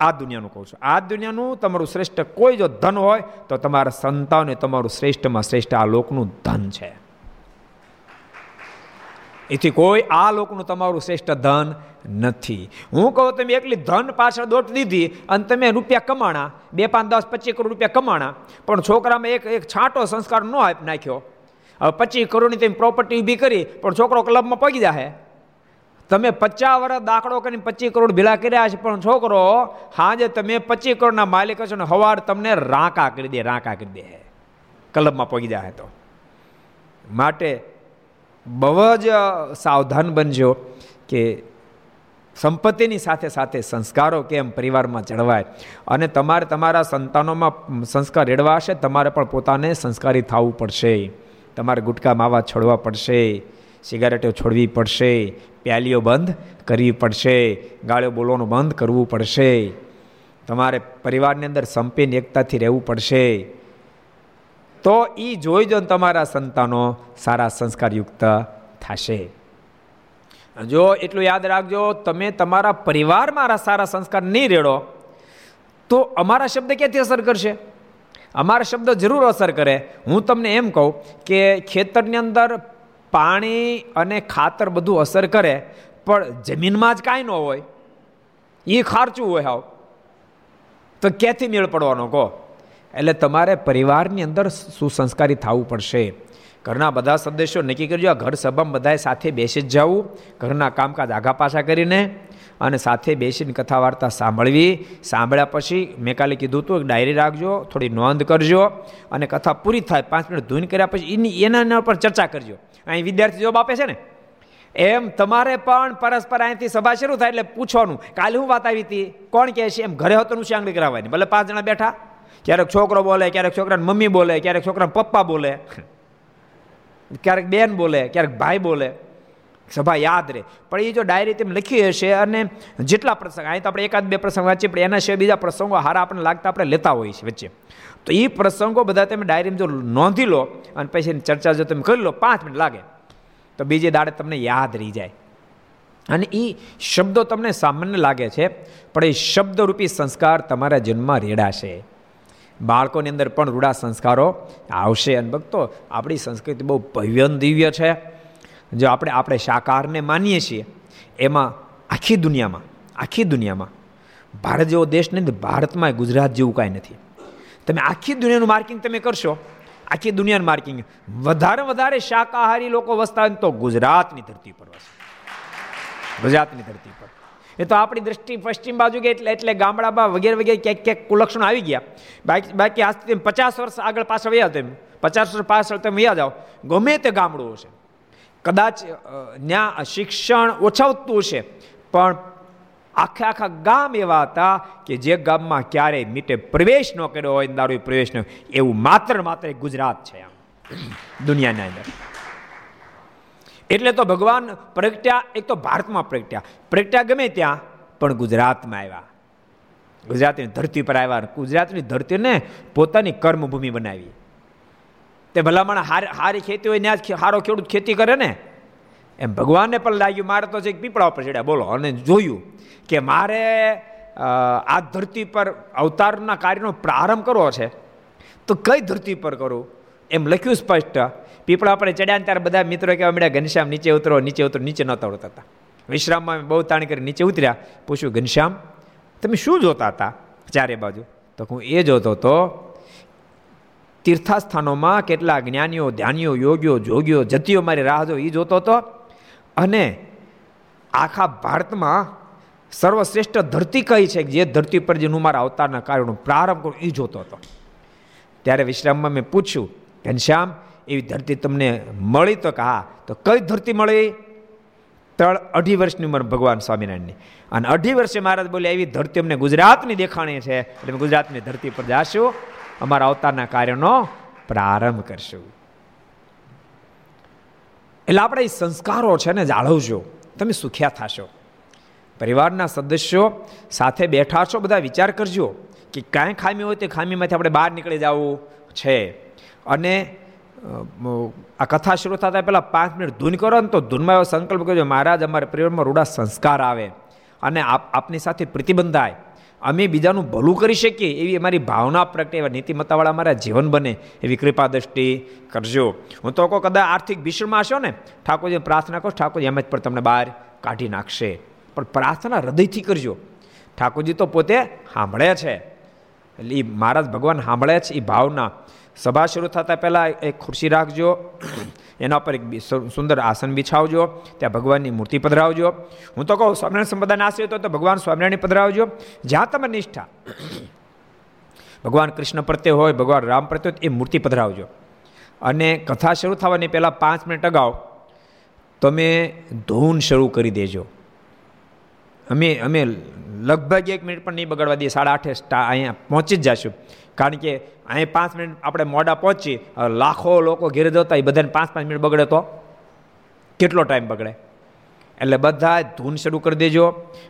આ દુનિયાનું કહું છું. આ દુનિયાનું તમારું શ્રેષ્ઠ કોઈ જો ધન હોય, તો તમારા સંતાન તમારું શ્રેષ્ઠમાં શ્રેષ્ઠ આ લોકનું ધન છે. એથી કોઈ આ લોકનું તમારું શ્રેષ્ઠ ધન નથી. હું કહું, તમે એકલી ધન પાછળ દોટ દીધી અને તમે રૂપિયા કમાણા, બે પાંચ દસ પચીસ કરોડ રૂપિયા કમાણા, પણ છોકરામાં એક એક છાંટો સંસ્કાર ન આપ નાખ્યો. હવે પચીસ કરોડની તમે પ્રોપર્ટી ઊભી કરી, પણ છોકરો ક્લબમાં પગી જાય તમે પચાસ વર્ષ દાખલો કરીને પચીસ કરોડ ભેલા કર્યા છે, પણ છોકરો, હાજે તમે પચીસ કરોડના માલિક છો ને હવાર તમને રાંકા કરી દે, રાંકા કરી દે. ક્લબમાં પગી જાય તો. માટે બહુ જ સાવધાન બનજો કે સંપત્તિની સાથે સાથે સંસ્કારો કેમ પરિવારમાં જળવાય? અને તમારે તમારા સંતાનોમાં સંસ્કાર રેડવા હશે, તમારે પણ પોતાને સંસ્કારી થવું પડશે. તમારે ગુટકા માવા છોડવા પડશે, સિગારેટો છોડવી પડશે, પ્યાલીઓ બંધ કરવી પડશે, ગાળો બોલવાનું બંધ કરવું પડશે. તમારે પરિવારની અંદર સંપીન એકતાથી રહેવું પડશે. તો એ જોઈ જો તમારા સંતાનો સારા સંસ્કારયુક્ત થશે. જો એટલું યાદ રાખજો, તમે તમારા પરિવારમાં સારા સંસ્કાર નહીં રેડો, તો અમારા શબ્દ ક્યાંથી અસર કરશે? અમારા શબ્દ જરૂર અસર કરે. હું તમને એમ કહું કે ખેતરની અંદર પાણી અને ખાતર બધું અસર કરે, પણ જમીનમાં જ કાંઈ ન હોય. એ ખારચું હોય હાવ. તો ક્યાંથી મેળ પડવાનો કહો? એટલે તમારે પરિવારની અંદર સુસંસ્કારી થવું પડશે. ઘરના બધા સદસ્યો નક્કી કરજો, આ ઘર સભામાં બધાએ સાથે બેસી જ જવું. ઘરના કામકાજ આઘા પાછા કરીને અને સાથે બેસીને કથા વાર્તા સાંભળવી. સાંભળ્યા પછી મેં કાલે કીધું હતું ડાયરી રાખજો, થોડી નોંધ કરજો અને કથા પૂરી થાય, પાંચ મિનિટ ધૂન કર્યા પછી એની, એના પર ચર્ચા કરજો. અહીં વિદ્યાર્થી જોબ આપે છે ને? એમ તમારે પણ પરસ્પર અહીંથી સભા શરૂ થાય એટલે પૂછવાનું, કાલે હું વાત આવી હતી? કોણ કહે છે? એમ ઘરે હતો હું આંગળી કરાવવાની ભલે પાંચ જણા બેઠા. ક્યારેક છોકરો બોલે, ક્યારેક છોકરાને મમ્મી બોલે, ક્યારેક છોકરાને પપ્પા બોલે. ક્યારેક બેન બોલે, ક્યારેક ભાઈ બોલે. સભા યાદ રહે. પણ એ જો ડાયરી તેમ લખી હશે અને જેટલા પ્રસંગ, અહીં તો આપણે એકાદ બે પ્રસંગ વાંચીએ, પણ એના સિવાય બીજા પ્રસંગો હારા આપણને લાગતા આપણે લેતા હોઈએ છીએ વચ્ચે. તો એ પ્રસંગો બધા તમે ડાયરીમાં જો નોંધી લો અને પછી ચર્ચા જો તમે કરી લો, પાંચ મિનિટ લાગે. તો બીજે દાડે તમને યાદ રહી જાય. અને એ શબ્દો તમને સામાન્ય લાગે છે, પણ એ શબ્દરૂપી સંસ્કાર તમારા જન્મમાં રેડાશે. બાળકોની અંદર પણ રૂડા સંસ્કારો આવશે. અને ભક્તો, આપણી સંસ્કૃતિ બહુ ભવ્યન દિવ્ય છે. જો આપણે આપણે શાકાહારને માનીએ છીએ, એમાં આખી દુનિયામાં આખી દુનિયામાં ભારત જેવો દેશ નહીં ભારતમાં ગુજરાત જેવું કાંઈ નથી. તમે આખી દુનિયાનું માર્કિંગ તમે કરશો, આખી દુનિયાનું માર્કિંગ. વધારે વધારે શાકાહારી લોકો વસતા હોય તો ગુજરાતની ધરતી પર વસે. ગુજરાતની ધરતી પર. એ તો આપણી દ્રષ્ટિ પશ્ચિમ બાજુ ગઈ એટલે એટલે ગામડામાં વગેરે વગેરે ક્યાંક ક્યાંક કુલક્ષણો આવી ગયા. બાકી બાકી આજથી પચાસ વર્ષ આગળ પાછળ વયા તેમ. પચાસ વર્ષ પાછળ તમે વયા જાઓ. ગમે તે ગામડું હશે. કદાચ ત્યાં શિક્ષણ ઓછાવતું હશે. પણ આખા આખા ગામ એવા હતા કે જે ગામમાં ક્યારેય મીટે પ્રવેશ ન કર્યો હોય દારૂ પ્રવેશ ન એવું માત્ર માત્ર ગુજરાત છે આમ. દુનિયાના અંદર. એટલે તો ભગવાન પ્રગટ્યા, એક તો ભારતમાં પ્રગટ્યા. પ્રગટ્યા ગમે ત્યાં, પણ ગુજરાતમાં આવ્યા. ગુજરાતની ધરતી પર આવ્યા ગુજરાતની ધરતીને પોતાની કર્મભૂમિ બનાવી. તે ભલામણ હારી ખેતી હોય ત્યાં જ સારો ખેડૂત ખેતી કરે ને, એમ ભગવાનને પણ લાગ્યું, મારે તો છે પીપળા ઉપર ચડ્યા. બોલો, અને જોયું કે મારે આ ધરતી પર અવતારના કાર્યનો પ્રારંભ કરવો છે. તો કઈ ધરતી પર કરું? એમ લખ્યું સ્પષ્ટ પીપળા પર ચડ્યા ત્યારે બધા મિત્રો કહેવા મળ્યા ઘનશ્યામ નીચે ઉતરો નીચે ઉતરો. નીચે નહોતા ઉતરતા હતા. વિશ્રામમાં બહુ તાણી કરી નીચે ઉતર્યા. પૂછ્યું, ઘનશ્યામ, તમે શું જોતા હતા? ચારે બાજુ. તો હું એ જોતો હતો તીર્થાસ્થાનોમાં કેટલા જ્ઞાનીઓ, ધ્યાનીઓ, યોગીઓ, જોગીઓ, જતીઓ મારી રાહ જો એ જોતો હતો અને આખા ભારતમાં સર્વશ્રેષ્ઠ ધરતી કઈ છે? જે ધરતી પર જેનું મારા અવતારના કારણો પ્રારંભ કરું એ જોતો હતો ત્યારે વિશ્રામમાં મેં પૂછ્યું, ઘનશ્યામ એવી ધરતી તમને મળી તો કે હા, તો કઈ ધરતી મળી? તળ અઢી વર્ષની ઉંમર ભગવાન સ્વામિનારાયણની. અને અઢી વર્ષે મહારાજ બોલે, એવી ધરતી અમને ગુજરાતની દેખાણી છે. એટલે ગુજરાતની ધરતી પર જાશું, અમારા અવતારના કાર્યનો પ્રારંભ કરશું. એટલે આપણે એ સંસ્કારો છે ને જાળવજો. તમે સુખ્યા થશો. પરિવારના સદસ્યો સાથે બેઠા છો, બધા વિચાર કરજો કે કાંઈ ખામી હોય તે ખામીમાંથી આપણે બહાર નીકળી જવું છે. અને આ કથા શરૂ થતા પહેલાં પાંચ મિનિટ ધૂન કરો ને તો ધૂનમાં એવો સંકલ્પ કરજો, મહારાજ, અમારા પરિવારમાં રૂડા સંસ્કાર આવે અને આપ, આપની સાથે પ્રતિબંધાય અમે બીજાનું ભલું કરી શકીએ એવી અમારી ભાવના પ્રગટે, એવા નીતિમત્તાવાળા અમારા જીવન બને એવી કૃપા દ્રષ્ટિ કરજો. હું તો કહું, કદાચ આર્થિક ભીષણમાં હશો ને ઠાકોરજી પ્રાર્થના કરો, ઠાકોરજી એમ જ પણ તમને બહાર કાઢી નાખશે. પણ પ્રાર્થના હૃદયથી કરજો. ઠાકોરજી તો પોતે સાંભળે છે. એટલે એ મહારાજ ભગવાન સાંભળે છે એ ભાવના. સભા શરૂ થતાં પહેલાં એક ખુરશી રાખજો. એના પર એક સુંદર આસન બિછાવજો. ત્યાં ભગવાનની મૂર્તિ પધરાવજો. હું તો કહું, સ્વામિનારાયણ સંપ્રદાયના આશ્રય તો ભગવાન સ્વામિનારાયણ પધરાવજો. જ્યાં તમે નિષ્ઠા, ભગવાન કૃષ્ણ પ્રત્યે હોય, ભગવાન રામ પ્રત્યે એ મૂર્તિ પધરાવજો. અને કથા શરૂ થવાની પહેલાં પાંચ મિનિટ અગાઉ તમે ધૂન શરૂ કરી દેજો. અમે અમે લગભગ એક મિનિટ પણ નહીં બગાડવા દઈએ, સાડા આઠે અહીંયા પહોંચી જ જશું. કારણ કે અહીં પાંચ મિનિટ આપણે મોડા પહોંચી લાખો લોકો ઘેરે જતા, એ બધાને પાંચ પાંચ મિનિટ બગડે તો? કેટલો ટાઈમ બગડે? એટલે બધા ધૂન શરૂ કરી દેજો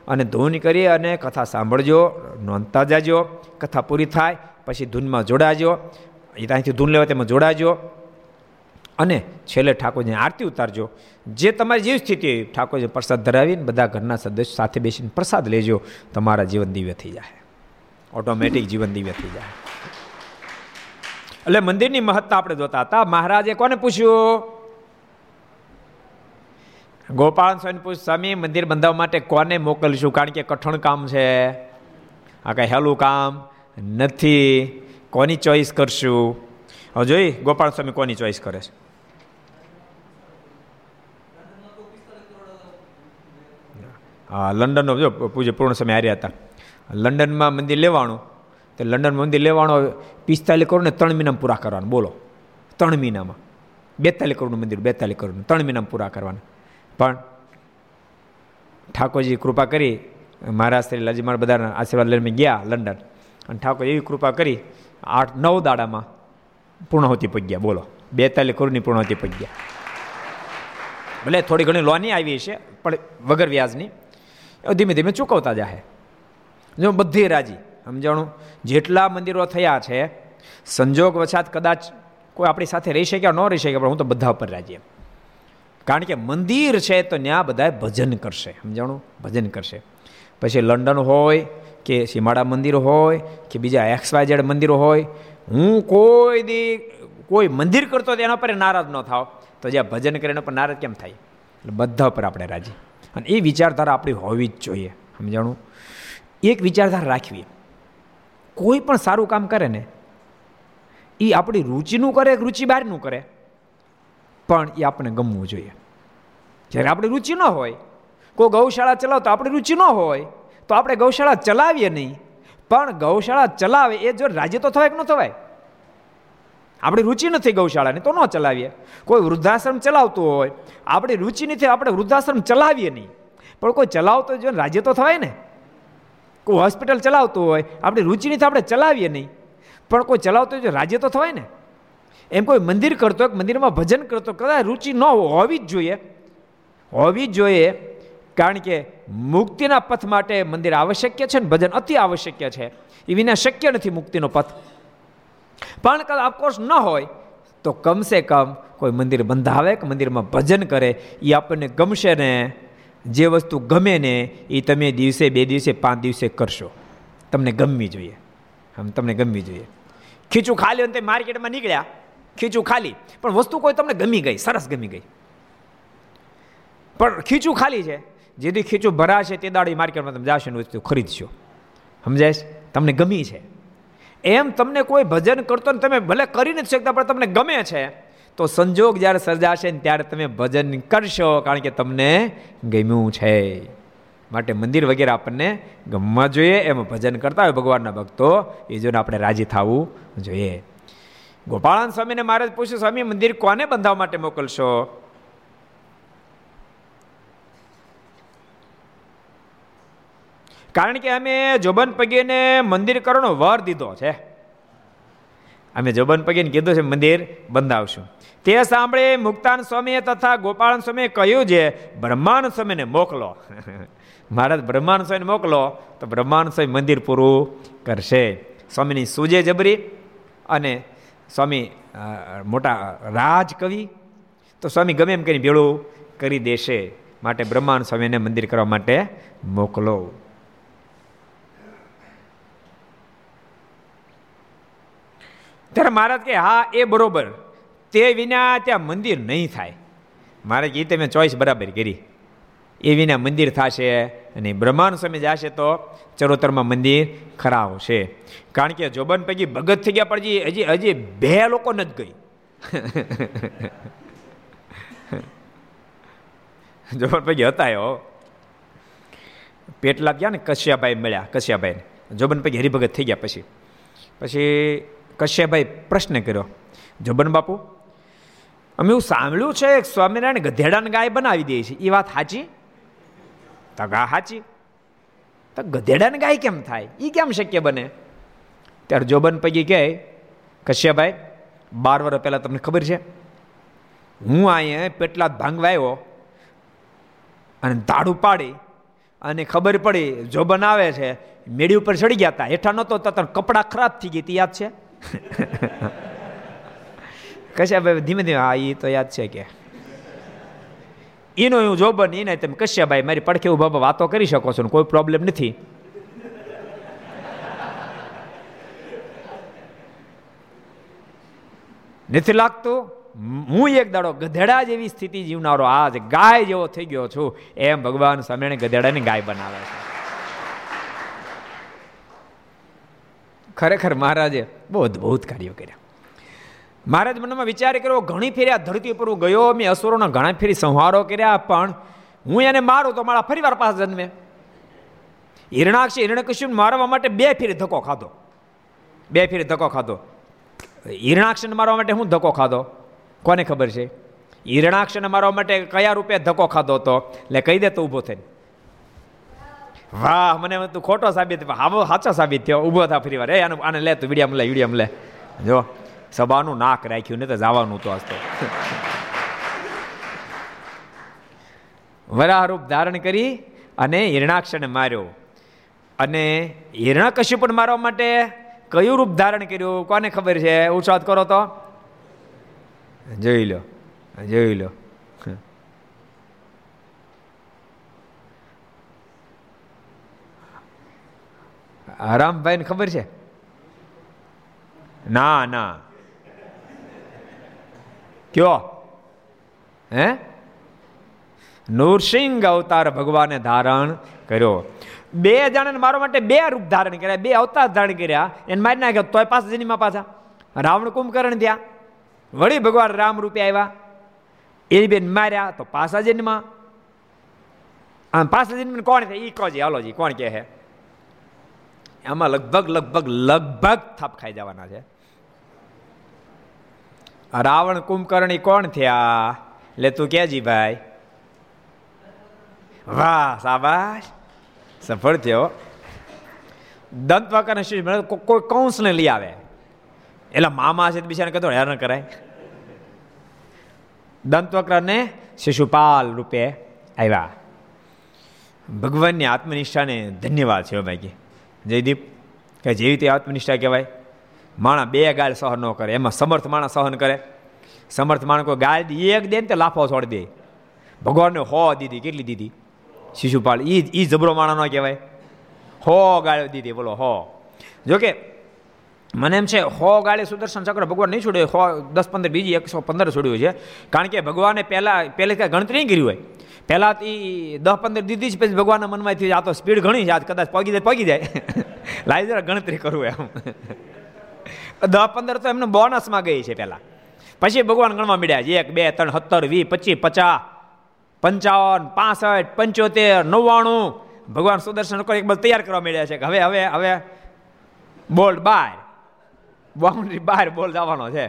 અને ધૂન કરી અને કથા સાંભળજો, નોંધતા જાજો, કથા પૂરી થાય, પછી ધૂનમાં જોડાજો, એ ત્યાંથી ધૂન લેવા તેમાં જોડાજો અને છેલ્લે ઠાકોરજીની આરતી ઉતારજો. જે તમારી જેવી સ્થિતિ હોય, ઠાકોરજી પ્રસાદ ધરાવીને બધા ઘરના સદસ્યો સાથે બેસીને પ્રસાદ લેજો, તમારા જીવન દિવ્ય થઈ જાય ઓટોમેટિક જીવન દિવ્ય થઈ જાય એટલે મંદિરની મહત્તા આપણે જોતા હતા. મહારાજે કોને પૂછ્યું? ગોપાલ સ્વામી પૂછ સ્વામી, મંદિર બંધાવવા માટે કોને મોકલશું? કારણ કે કઠણ કામ છે. આ કઈ હેલું કામ નથી. કોની ચોઈસ કરશું? હવે જોઈ, ગોપાલ સ્વામી કોની ચોઈસ કરે છે? હા, લંડનનો, જો, પૂજ્ય પૂર્ણ સમય હાર્યા હતા. લંડનમાં મંદિર લેવાનું. તો લંડન મંદિર લેવાનો પિસ્તાલીસ કરોડ ને ત્રણ મહિનામાં પૂરા કરવાનું. બોલો, ત્રણ મહિનામાં. બેતાલીસ કરોડનું મંદિર, બેતાલીસ કરોડનું. ત્રણ મહિનામાં પૂરા કરવાના. પણ ઠાકોરજી કૃપા કરી મહારાજ શ્રી લજીમાર બધાના આશીર્વાદ લઈને ગયા લંડન. અને ઠાકોર એવી કૃપા કરી, આઠ, નવ દાડામાં પૂર્ણાહુતિ પગ્યા બોલો, બેતાલીસ કરોડની પૂર્ણાહુતિ પગ્યા ભલે થોડી ઘણી લોની આવી છે પણ વગર વ્યાજની. ધીમે ધીમે ચૂકવતા જાહે. જો બધી રાજી. સમજાણું? જેટલા મંદિરો થયા છે, સંજોગ વછાત કદાચ કોઈ આપણી સાથે રહી શક્યા ન રહી શકે, પણ હું તો બધા ઉપર રાજી કારણ કે મંદિર છે તો ત્યાં બધા ભજન કરશે, સમજાણું? ભજન કરશે. પછી લંડન હોય, કે સીમાડા મંદિર હોય, કે બીજા એક્સ વાય ઝેડ મંદિરો હોય, હું કોઈ દી કોઈ મંદિર કરતો એના પર નારાજ ન થાવ. તો જ્યાં ભજન કરે એના પર નારાજ કેમ થાય? એટલે બધા પર આપણે રાજી. અને એ વિચારધારા આપણી હોવી જ જોઈએ, સમજાણું? એક વિચારધારા રાખવી. કોઈ પણ સારું કામ કરે ને એ આપણી રુચિનું કરે રુચિ બહારનું કરે, પણ એ આપણે ગમવું જોઈએ. જ્યારે આપણી રુચિ ન હોય, કોઈ ગૌશાળા ચલાવતો આપણી રુચિ ન હોય, તો આપણે ગૌશાળા ચલાવીએ નહીં. પણ ગૌશાળા ચલાવે એ જો રાજ્ય તો થવાય કે ન થવાય? આપણી રુચિ નથી ગૌશાળાની તો ન ચલાવીએ. કોઈ વૃદ્ધાશ્રમ ચલાવતું હોય, આપણી રુચિ નથી, આપણે વૃદ્ધાશ્રમ ચલાવીએ નહીં. પણ કોઈ ચલાવતો જો રાજ્ય તો થવાય ને? કોઈ હોસ્પિટલ ચલાવતું હોય, આપણી રુચિની તો આપણે ચલાવીએ નહીં. પણ કોઈ ચલાવતો હોય રાજ્ય તો થવાય ને. એમ કોઈ મંદિર કરતો હોય મંદિરમાં ભજન કરતો કદાચ રુચિ ન હોવી જ જોઈએ. હોવી જ જોઈએ, કારણ કે મુક્તિના પથ માટે મંદિર આવશ્યક છે ને, ભજન અતિ આવશ્યક છે. એ વિના શક્ય નથી મુક્તિનો પથ. પણ કદાચ ઓફકોર્સ ન હોય, તો કમસે કમ કોઈ મંદિર બંધાવે કે મંદિરમાં ભજન કરે, એ આપણને ગમશે ને જે વસ્તુ ગમે ને એ તમે દિવસે બે દિવસે, પાંચ દિવસે કરશો. તમને ગમવી જોઈએ. આમ તમને ગમવી જોઈએ. ખીચું ખાલી અંતે માર્કેટમાં નીકળ્યા. ખીચું ખાલી. પણ વસ્તુ કોઈ તમને ગમી ગઈ, સરસ ગમી ગઈ. પણ ખીચું ખાલી છે. જેથી ખીચું ભરાશે તે દાડી માર્કેટમાં તમે જાશો ને વસ્તુ ખરીદશો. સમજાય તમને ગમી છે. એમ તમને કોઈ ભજન કરતો ને તમે ભલે કરી નથી શકતા, પણ તમને ગમે છે. તો સંજોગ જ્યારે સર્જાશે ને ત્યારે તમે ભજન કરશો, કારણ કે તમને ગમ્યું છે. માટે મંદિર વગેરે આપણને ગમવા જોઈએ, એમ ભજન કરતા હોય ભગવાનના ભક્તો, એ જોઈને આપણે રાજી થવું જોઈએ. ગોપાળાન સ્વામીને મહારાજ પૂછ્યું, સ્વામી, મંદિર કોને બંધાવવા માટે મોકલશો? કારણ કે અમે જોબન પગીને મંદિર કરવાનો વર દીધો છે. અમે જોબન પગીને કીધું છે, મંદિર બંધાવશું તે સાંભળે મુક્તાન સ્વામીએ તથા ગોપાળન સ્વામીએ કહ્યું છે બ્રહ્માંડ સ્વામીને મોકલો. મહારાજ બ્રહ્માંડ સ્વામીને મોકલો, તો બ્રહ્માંડ સ્વામી મંદિર પૂરું કરશે. સ્વામીની સૂજે જબરી અને સ્વામી મોટા રાજ કવિ તો સ્વામી ગમે એમ કરીને ભેળું કરી દેશે. માટે બ્રહ્માંડ સ્વામીને મંદિર કરવા માટે મોકલો. ત્યારે મહારાજ કે હા, એ બરોબર. તે વિના ત્યાં મંદિર નહીં થાય. મારે એ તમે ચોઈસ બરાબર કરી. એ વિના મંદિર થશે અને બ્રહ્માંડ સમય જશે તો ચરોતરમાં મંદિર ખરાબ છે કારણ કે જોબન પૈકી ભગત થઈ ગયા, પણ હજી હજી બે લોકો નથી ગઈ. જોબન પૈકી હતા એવો પેટલા ગયા ને કશ્યાભાઈ મળ્યા કશ્યાભાઈ જોબન પૈકી હરિભગત થઈ ગયા પછી. પછી કશ્યપભાઈ પ્રશ્ન કર્યો, જબન બાપુ, અમે એવું સાંભળ્યું છે સ્વામિનારાયણ ગધેડાને ગાય બનાવી દે છે. એ વાત સાચી? તો ગા સાચી. તો ગધેડાને ગાય કેમ થાય? એ કેમ શક્ય બને? ત્યારે જોબન પૈકી કહે, કશ્યપભાઈ, બાર વર્ષ પહેલાં તમને ખબર છે, હું અહીંયા પેટલા ભાંગવા આવ્યો અને દાડું પાડી અને ખબર પડી, જોબન આવે છે, મેળી ઉપર ચડી ગયા હતા. હેઠા નહોતો, તો કપડાં ખરાબ થઈ ગઈ હતી યાદ છે? કશ્યાભાઈ ધીમે ધીમે, હા એ તો યાદ છે કે. એનો હું જોબન એને તમે કશ્યાભાઈ મારી પડખે ઊભા વાતો કરી શકો છો કોઈ પ્રોબ્લેમ નથી. નથી લાગતું? હું એક દાડો ગધેડા જેવી સ્થિતિ જીવનારો આજ ગાય જેવો થઈ ગયો છું. એમ ભગવાન સ્વામિનારાયણ ગધેડાને ગાય બનાવે છે. ખરેખર મહારાજે બહુ અદભુત કાર્યો કર્યા. મહારાજ મનમાં વિચાર કર્યો, ઘણી ફેર્યા ધરતી ઉપર હું ગયો, મેં અસુરોના ઘણા ફેરી સંહારો કર્યા, પણ હું એને મારું તો મારા ફરીવાર પાસે જન્મે. હિરણાક્ષ હિરણકશ્યપ મારવા માટે બે ફેરી ધક્કો ખાધો. બે ફેરી ધક્કો ખાધો. હિરણાક્ષને મારવા માટે હું ધક્કો ખાધો? કોને ખબર છે? હિરણાક્ષને મારવા માટે કયા રૂપે ધક્કો ખાધો હતો એટલે કહી દે તો ઊભો થઈને. વાહ, મને તું ખોટો સાબિત હાવો, સાચો સાબિત થયો. ઊભો થા ફરી વાર. એ, આને આને લે તું વિડીયમ લે વિડીયમ લે. જો, સભાનું નાક રાખ્યું ને તો જવાનું તો હસ્તો વરાહ રૂપ ધારણ કરી અને હિરણાક્ષને માર્યો. અને હિરણકશ્યપ પણ મારવા માટે કયું રૂપ ધારણ કર્યું? કોને ખબર છે? ઉત્સાહ કરો તો. જોઈ લો જોઈ લો. રામભાઈ ને ખબર છે? ના ના. કયો? હે? નૃસિંહ અવતાર ભગવાને ધારણ કર્યો. બે જણાને મારા માટે બે રૂપ ધારણ કર્યા, બે અવતાર ધારણ કર્યા. એને મારી નાખ્યો, તોય પાછા જનીમાં પાછા. રાવણ કુંભકર્ણ થયા. વળી ભગવાન રામ રૂપે આવ્યા. એ બેન માર્યા, તો પાસા જન્મમાં આમ પાસા જન્મ કોણ છે? એ કહો હાલો જી, કોણ કે હે આમાં લગભગ લગભગ લગભગ થાપ ખાઈ જવાના છે. રાવણ કુંભકર્ણી કોણ થયા? એટલે તું કેજી ભાઈ. વાહ સાબાશ સફળ થયો. દંત વાકાને શું કોઈ કૌંસને લઈ આવે. એટલે મામા છે બિચારાને કહેતો હેરાન કરાય. દંતવક્રને શિશુપાલ રૂપે આવ્યા. ભગવાનની આત્મનિષ્ઠાને ધન્યવાદ છે ભાઈ જયદીપ, કે જેવી તે આત્મનિષ્ઠા કહેવાય માણા બે ગાળ સહન ન કરે. એમાં સમર્થ માણસ સહન કરે. સમર્થ માણસ કોઈ ગાળ એક દે ને તે લાફો છોડી દે. ભગવાનને હો દીધી, કેટલી દીધી? શિશુપાલ એ એ જબરો માણા ન કહેવાય. હો ગાળ્યો દીધી, બોલો હો. જોકે મને એમ છે, હો ગાળે સુદર્શન ચક્ર ભગવાન નહીં છોડ્યો હો દસ પંદર, બીજી એકસો પંદર છોડ્યું છે. કારણ કે ભગવાને પહેલાં, પહેલે કાંઈ ગણતરી નહીં કરી હોય. પહેલાં એ દસ પંદર દીધી જ પછી ભગવાનના મનમાંથી આ તો સ્પીડ ઘણી છે કદાચ પગી જાય પગી જાય. લાવી જરા ગણતરી કરવું એમ. દસ પંદર તો એમને બોનસમાં ગઈ છે પહેલાં. પછી ભગવાન ગણવા મળ્યા છે, એક, બે, ત્રણ, સત્તર, વીસ, પચીસ, પચાસ, પંચાવન, પાસઠ, પંચોતેર, નવ્વાણું. ભગવાન સુદર્શન એક બધું તૈયાર કરવા મળ્યા છે કે હવે હવે હવે બોલ્ડ બાર. બાઉન્ડ્રી બહાર બોલ જવાનો છે.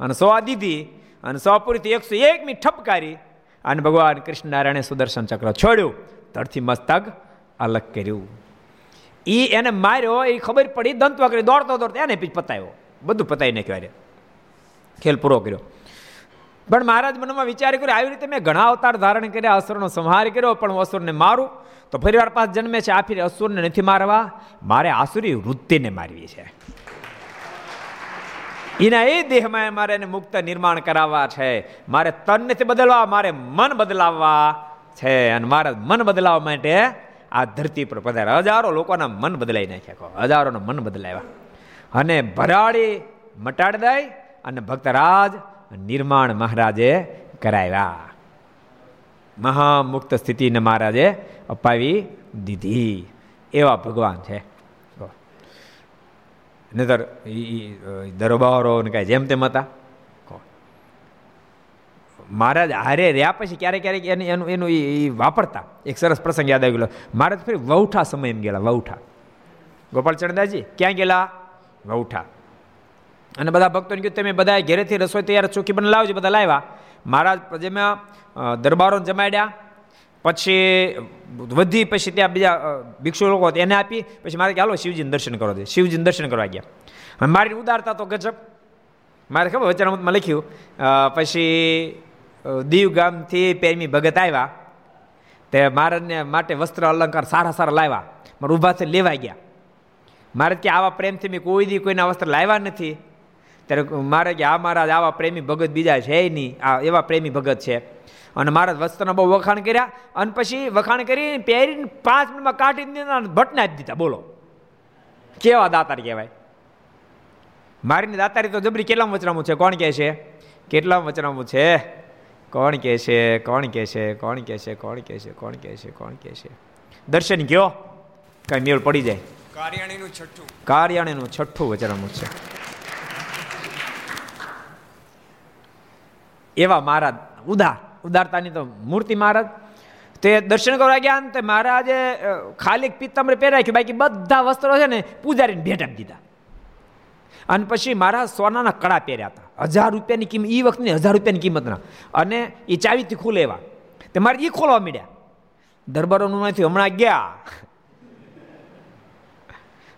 અને સો દીધી અને સો પૂરીથી એકસો એક મી ઠપકારી, અને ભગવાન કૃષ્ણ નારાયણે સુદર્શન ચક્ર છોડ્યું. તરથી મસ્તક અલગ કર્યું. એ એને માર્યો એ ખબર પડી દંતવા દોડતો દોડતો એને પીછ પતાવ્યો બધું પતાવી નાખ્યું ખેલ પૂરો કર્યો. પણ મહારાજ મનમાં વિચાર કર્યો, આવી રીતે મેં ઘણા અવતાર ધારણ કર્યા, અસુરનો સંહાર કર્યો, પણ અસુરને મારું? તો ફરીવાર પાસ જન્મે છે આ ફરી અસુરને નથી મારવા? મારે આસુરી વૃત્તિને મારવી છે. એના એ દેહમાં મારે એને મુક્ત નિર્માણ કરાવવા છે. મારે તન નથી બદલવા, મારે મન બદલાવવા છે. અને મારા મન બદલાવવા માટે આ ધરતી પર પધારે હજારો લોકોના મન બદલાઈ નાખ્યા હજારોના મન બદલાવ્યા. અને ભરાડી મટાડી દઈ અને ભક્તરાજ નિર્માણ મહારાજે કરાવ્યા. મહામુક્ત સ્થિતિને મહારાજે અપાવી દીધી. એવા ભગવાન છે. નતર દરબારો ને કાંઈ જેમ તેમ હતા. મહારાજ હારે રહ્યા પછી ક્યારેક ક્યારેક એને એનું એનું એ વાપરતા. એક સરસ પ્રસંગ યાદ આવી ગયો મહારાજ ફરી વૌઠા સમય એમ ગયેલા વૌઠા. ગોપાલચરણદાસજી ક્યાં ગયેલા? વૌઠા. અને બધા ભક્તોને કીધું તમે બધા ઘેરેથી રસોઈ તૈયાર ચોકી બને લાવજો બધા લાવ્યા. મહારાજ જેમાં દરબારો જમાડ્યા. પછી વધી પછી ત્યાં બીજા ભિક્ષુ લોકો એને આપી, પછી મારે કે, હાલો, શિવજીને દર્શન કરો દે. શિવજીને દર્શન કરવા ગયા. મારી ઉદારતા તો ગજબ. મારે ખબર વચનામૃતમાં લખ્યું પછી દીવ ગામથી પ્રેમી ભગત આવ્યા. તે મારાને માટે વસ્ત્ર અલંકાર સારા સારા લાવ્યા. મારે ઊભાથી લેવા ગયા. મારે કે આવા પ્રેમથી મેં કોઈ દી કોઈના વસ્ત્ર લાવ્યા નથી. ત્યારે મારે કે, આ મારા આવા પ્રેમી ભગત બીજા છે નહીં. આ એવા પ્રેમી ભગત છે. અને મારા વસ્ત્રના બહુ વખાણ કર્યા. અને પછી વખાણ કરી પહેરીને પાંચ મિનિટમાં કાઢી દીધા ભટને આપી દીધા. બોલો. કેવા દાતાર કહેવાય? મારીની દાતારી તો જબરી કેટલા વચનામું છે? કોણ કહે છે? કેટલા વચનામું છે? કોણ કહે છે? કોણ કહે છે? કોણ કહે છે? કોણ કહે છે? કોણ કહે છે? કોણ કહે છે? દર્શન કયો? કઈ મેળ પડી જાય. કાર્યાણીનું છઠ્ઠું. કાર્યાણીનું છઠ્ઠું વચનામું છે. એવા મહારાજ ઉદાર ઉદારતાની તો મૂર્તિ મહારાજ તે દર્શન કરવા ગયા ને તે મહારાજે ખાલી પિત્તંબર પહેરાખ્યું બાકી બધા વસ્ત્રો છે ને પૂજારીને ભેટ આપી દીધા. અને પછી મારા સોનાના કડા પહેર્યા હતા. હજાર રૂપિયાની કિંમત એ વખતની હજાર રૂપિયાની કિંમતના. અને એ ચાવીથી ખુલે એવા. તે મારે એ ખોલવા માંડ્યા. દરબારોનું માંથી હમણાં ગયા.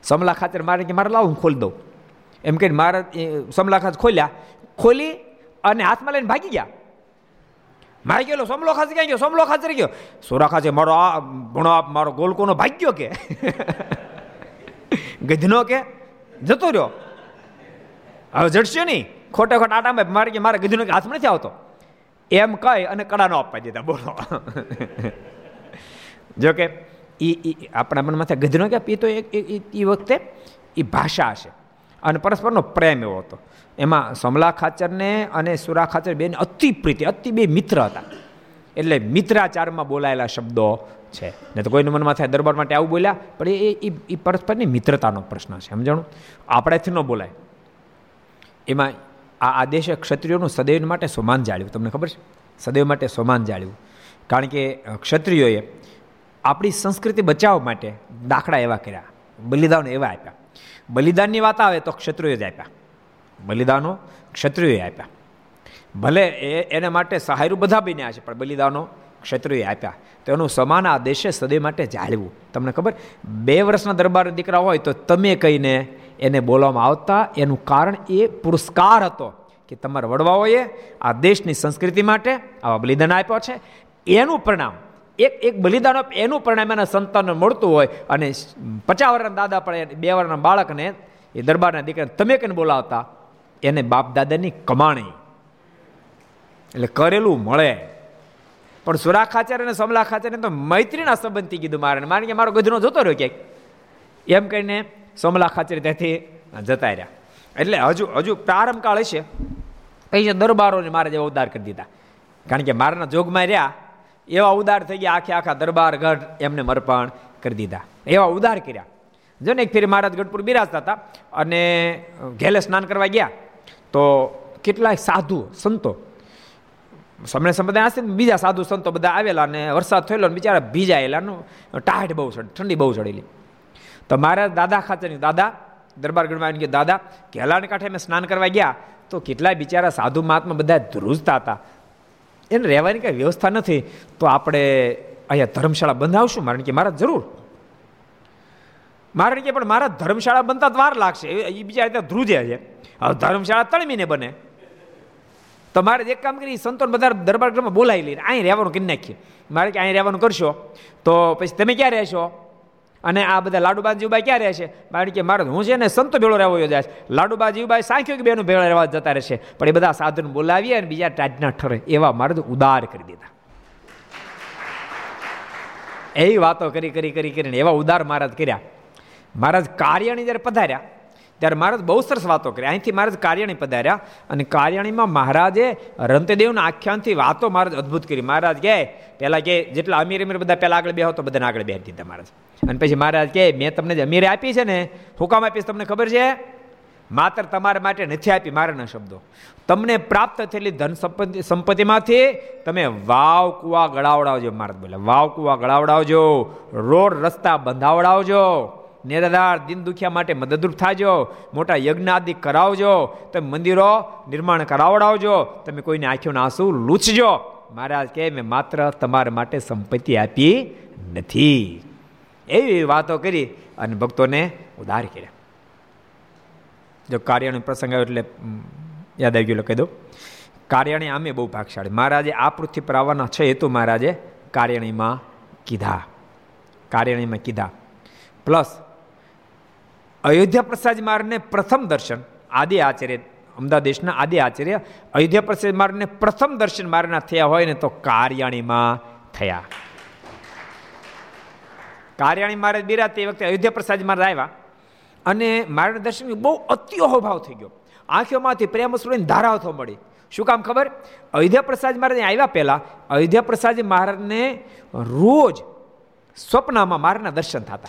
સમલા ખાતર મારે કે મારે લાવું ખોલી દઉં. એમ કે મારા સમલા ખાતર ખોલ્યા. ખોલી અને હાથમાં લઈને ભાગી ગયા. મારે ગયેલો સમલો ખાસ ક્યાં ગયો, સમલો ખાસ ગયો. સોરા ખાસે મારો આ ભણો આપ, મારો ગોલકોનો ભાગ્યો કે? ગધનો કે? જતો રહ્યો. હવે જડશે નહીં. ખોટે ખોટા આટામાં મારી કે મારે ગધનો કે હાથમાં નથી આવતો. એમ કહી અને કડાનો આપવા દીધા, બોલો. જોકે એ આપણા મનમાં ગધનો કે પીતો એ વખતે? એ ભાષા હશે. અને પરસ્પરનો પ્રેમ એવો હતો. એમાં સમલા ખાચરને અને સુરા ખાચર બેન અતિ પ્રીતિ, અતિ બે મિત્ર હતા. એટલે મિત્રાચારમાં બોલાયેલા શબ્દો છે. ને તો કોઈનું મનમાં થાય દરબાર માટે આવું બોલ્યા, પણ એ એ પરસ્પરની મિત્રતાનો પ્રશ્ન છે, સમજાણું? આપણેથી ન બોલાય. એમાં આ આદેશે ક્ષત્રિયોનું સદૈવ માટે સોમાન જાળ્યું તમને ખબર છે? સદૈવ માટે સોમાન જાળ્યું કારણ કે ક્ષત્રિયોએ આપણી સંસ્કૃતિ બચાવવા માટે દાખલા એવા કર્યા, બલિદાન એવા આપ્યા. બલિદાનની વાત આવે તો ક્ષત્રિયો જ આપ્યા. બલિદાનો ક્ષત્રિયોએ આપ્યા. ભલે એ એને માટે સહાયરૂ બધા બન્યા છે, પણ બલિદાનો ક્ષત્રિયોએ આપ્યા. તો એનું સમાન આ દેશે સદૈવ માટે જાળવું તમને ખબર? બે વર્ષના દરબાર દીકરા હોય તો તમે કહીને એને બોલવામાં આવતા, એનું કારણ એ પુરસ્કાર હતો કે તમારા વડવાઓએ આ દેશની સંસ્કૃતિ માટે આવા બલિદાન આપ્યો છે. એનું પરિણામ એક એક બલિદાન એનું પરિણામ એના સંતાનને મળતું હોય અને પચાસ વર્ષના દાદા પણ બે વર્ષના બાળકને એ દરબારના દીકરાને તમે કને બોલાવતા? એને બાપ દાદાની કમાણી. એટલે કરેલું મળે. પણ સુરા ખાચર અને સમલાખાચાર્ય ખાચર તો મૈત્રીના સંબંધથી કીધું મારે. મારે કે મારો ગધનો જોતો રહ્યો ક્યાંક. એમ કહીને સમલાખાચાર્ય ખાચર ત્યાંથી જતા રહ્યા. એટલે હજુ હજુ પ્રારંભ કાળ હશે. પછી દરબારોને મારે જે ઉદ્ધાર કરી દીધા. કારણ કે મારાના જોગમાં રહ્યા. એવા ઉદાર થઈ ગયા, આખે આખા દરબાર ગઢ એમને મરપણ કરી દીધા. એવા ઉદાર કર્યા. જો ને એક ફેરી મહારાજ ગઢપુર બિરાજતા હતા અને ઘેલે સ્નાન કરવા ગયા, તો કેટલાય સાધુ, સંતો સમય સંપ્રદાય હશે બીજા સાધુ, સંતો બધા આવેલા અને વરસાદ થયેલો ને બિચારા ભીજાયેલા ટાઢ બહુ ચડી, ઠંડી બહુ ચડેલી. તો મારા દાદા ખાતર દાદા, દરબાર આવીને કે દાદા, ઘેલાને કાંઠે મેં સ્નાન કરવા ગયા, તો કેટલાય બિચારા સાધુ મહાત્મા બધા ધ્રુજતા હતા. એને રહેવાની કાંઈ વ્યવસ્થા નથી, તો આપણે અહીંયા ધર્મશાળા બંધાવશું? મારણ કે મારા જરૂર. મારે કે, પણ મારા ધર્મશાળા બનતા વાર લાગશે. એ બીજા રીતે ધ્રુજે છે. હવે ધર્મશાળા તળમીને બને. તો મારે એક કામ કરી સંતોન બધા દરબાર ગ્રામમાં બોલાવી લઈને અહીં રહેવાનું કરી નાખીએ. મારે કે અહીં રહેવાનું કરશો? તો પછી તમે ક્યાં રહેશો અને આ બધા લાડુબા જીવબાઈ ક્યાં રહે છે? મારે કે, મારે હું છે ને સંતો ભેળો રહેવો યોજાય છે. લાડુબા જીવબાઈ સાંખ્યો કે બેનું ભેળો રહેવા જતા રહેશે. પણ એ બધા સાધન બોલાવીએ અને બીજા ટાટના ઠરે. એવા મારે તો ઉદાર કરી દીધા. એવી વાતો કરી કરી કરી, કરીને એવા ઉદાર મહારાજ કર્યા. મહારાજ કાર્યની જ્યારે પધાર્યા. ત્યારે મહારાજ બહુ સરસ વાતો કરી. અહીંથી મહારાજ કાર્યાણી પધાર્યા અને કાર્યાણીમાં મહારાજે રંતદેવના આખ્યાનથી વાતો મહારાજ અદ્ભુત કરી. મહારાજ કહે, પહેલાં કે જેટલા અમીર અમીર બધા પહેલાં આગળ બેહો તો બધાને આગળ બેહી દીધા મહારાજ. અને પછી મહારાજ કહે, મેં તમને જે અમીરે આપી છે ને હુકામ આપીશ તમને ખબર છે? માત્ર તમારા માટે નથી આપી મારાના શબ્દો. તમને પ્રાપ્ત થયેલી ધન સંપત્તિ સંપત્તિમાંથી તમે વાવ કુવા ગળાવડાવજો, મહારાજ બોલે વાવ કુવા ગળાવડાવજો, રોડ રસ્તા બંધાવડાવજો નિરાધાર, દિન દુખિયા માટે મદદરૂપ થાજો, મોટા યજ્ઞ કરાવજો, તમે મંદિરો નિર્માણ કરાવડાવજો, તમે કોઈને આંખીઓના આંસુ લૂછજો. મહારાજ કે મેં માત્ર તમારા માટે સંપત્તિ આપી નથી. એવી વાતો કરી અને ભક્તોને ઉધાર કર્યા. જો કાર્યનો પ્રસંગ આવ્યો એટલે યાદ આવી ગયો કહી દઉં. કાર્યાણી આમે બહુ ભાગશાળી. મહારાજે આ પૃથ્વી પર આવવાના છે હેતુ મહારાજે કાર્યાણીમાં કીધા. કાર્યાણીમાં કીધા. પ્લસ અયોધ્યા પ્રસાદ માર્ગને પ્રથમ દર્શન, આદિ આચાર્ય, અમદાવાદ દેશના આદિ આચાર્ય અયોધ્યા પ્રસાદ માર્ગને પ્રથમ દર્શન મારના થયા હોય ને તો કાર્યાણીમાં થયા. કાર્યાણી મહારાજ બિરા તે વખતે અયોધ્યા પ્રસાદ મહારાજ આવ્યા અને મારા દર્શન બહુ અત્યોહો થઈ ગયો. આંખોમાંથી પ્રેમ સુરીને ધારાવ થવા મળી. શું કામ ખબર? અયોધ્યા પ્રસાદ મહારાજ આવ્યા પહેલાં અયોધ્યા પ્રસાદ મહારાજને રોજ સ્વપ્નમાં મારના દર્શન થતા.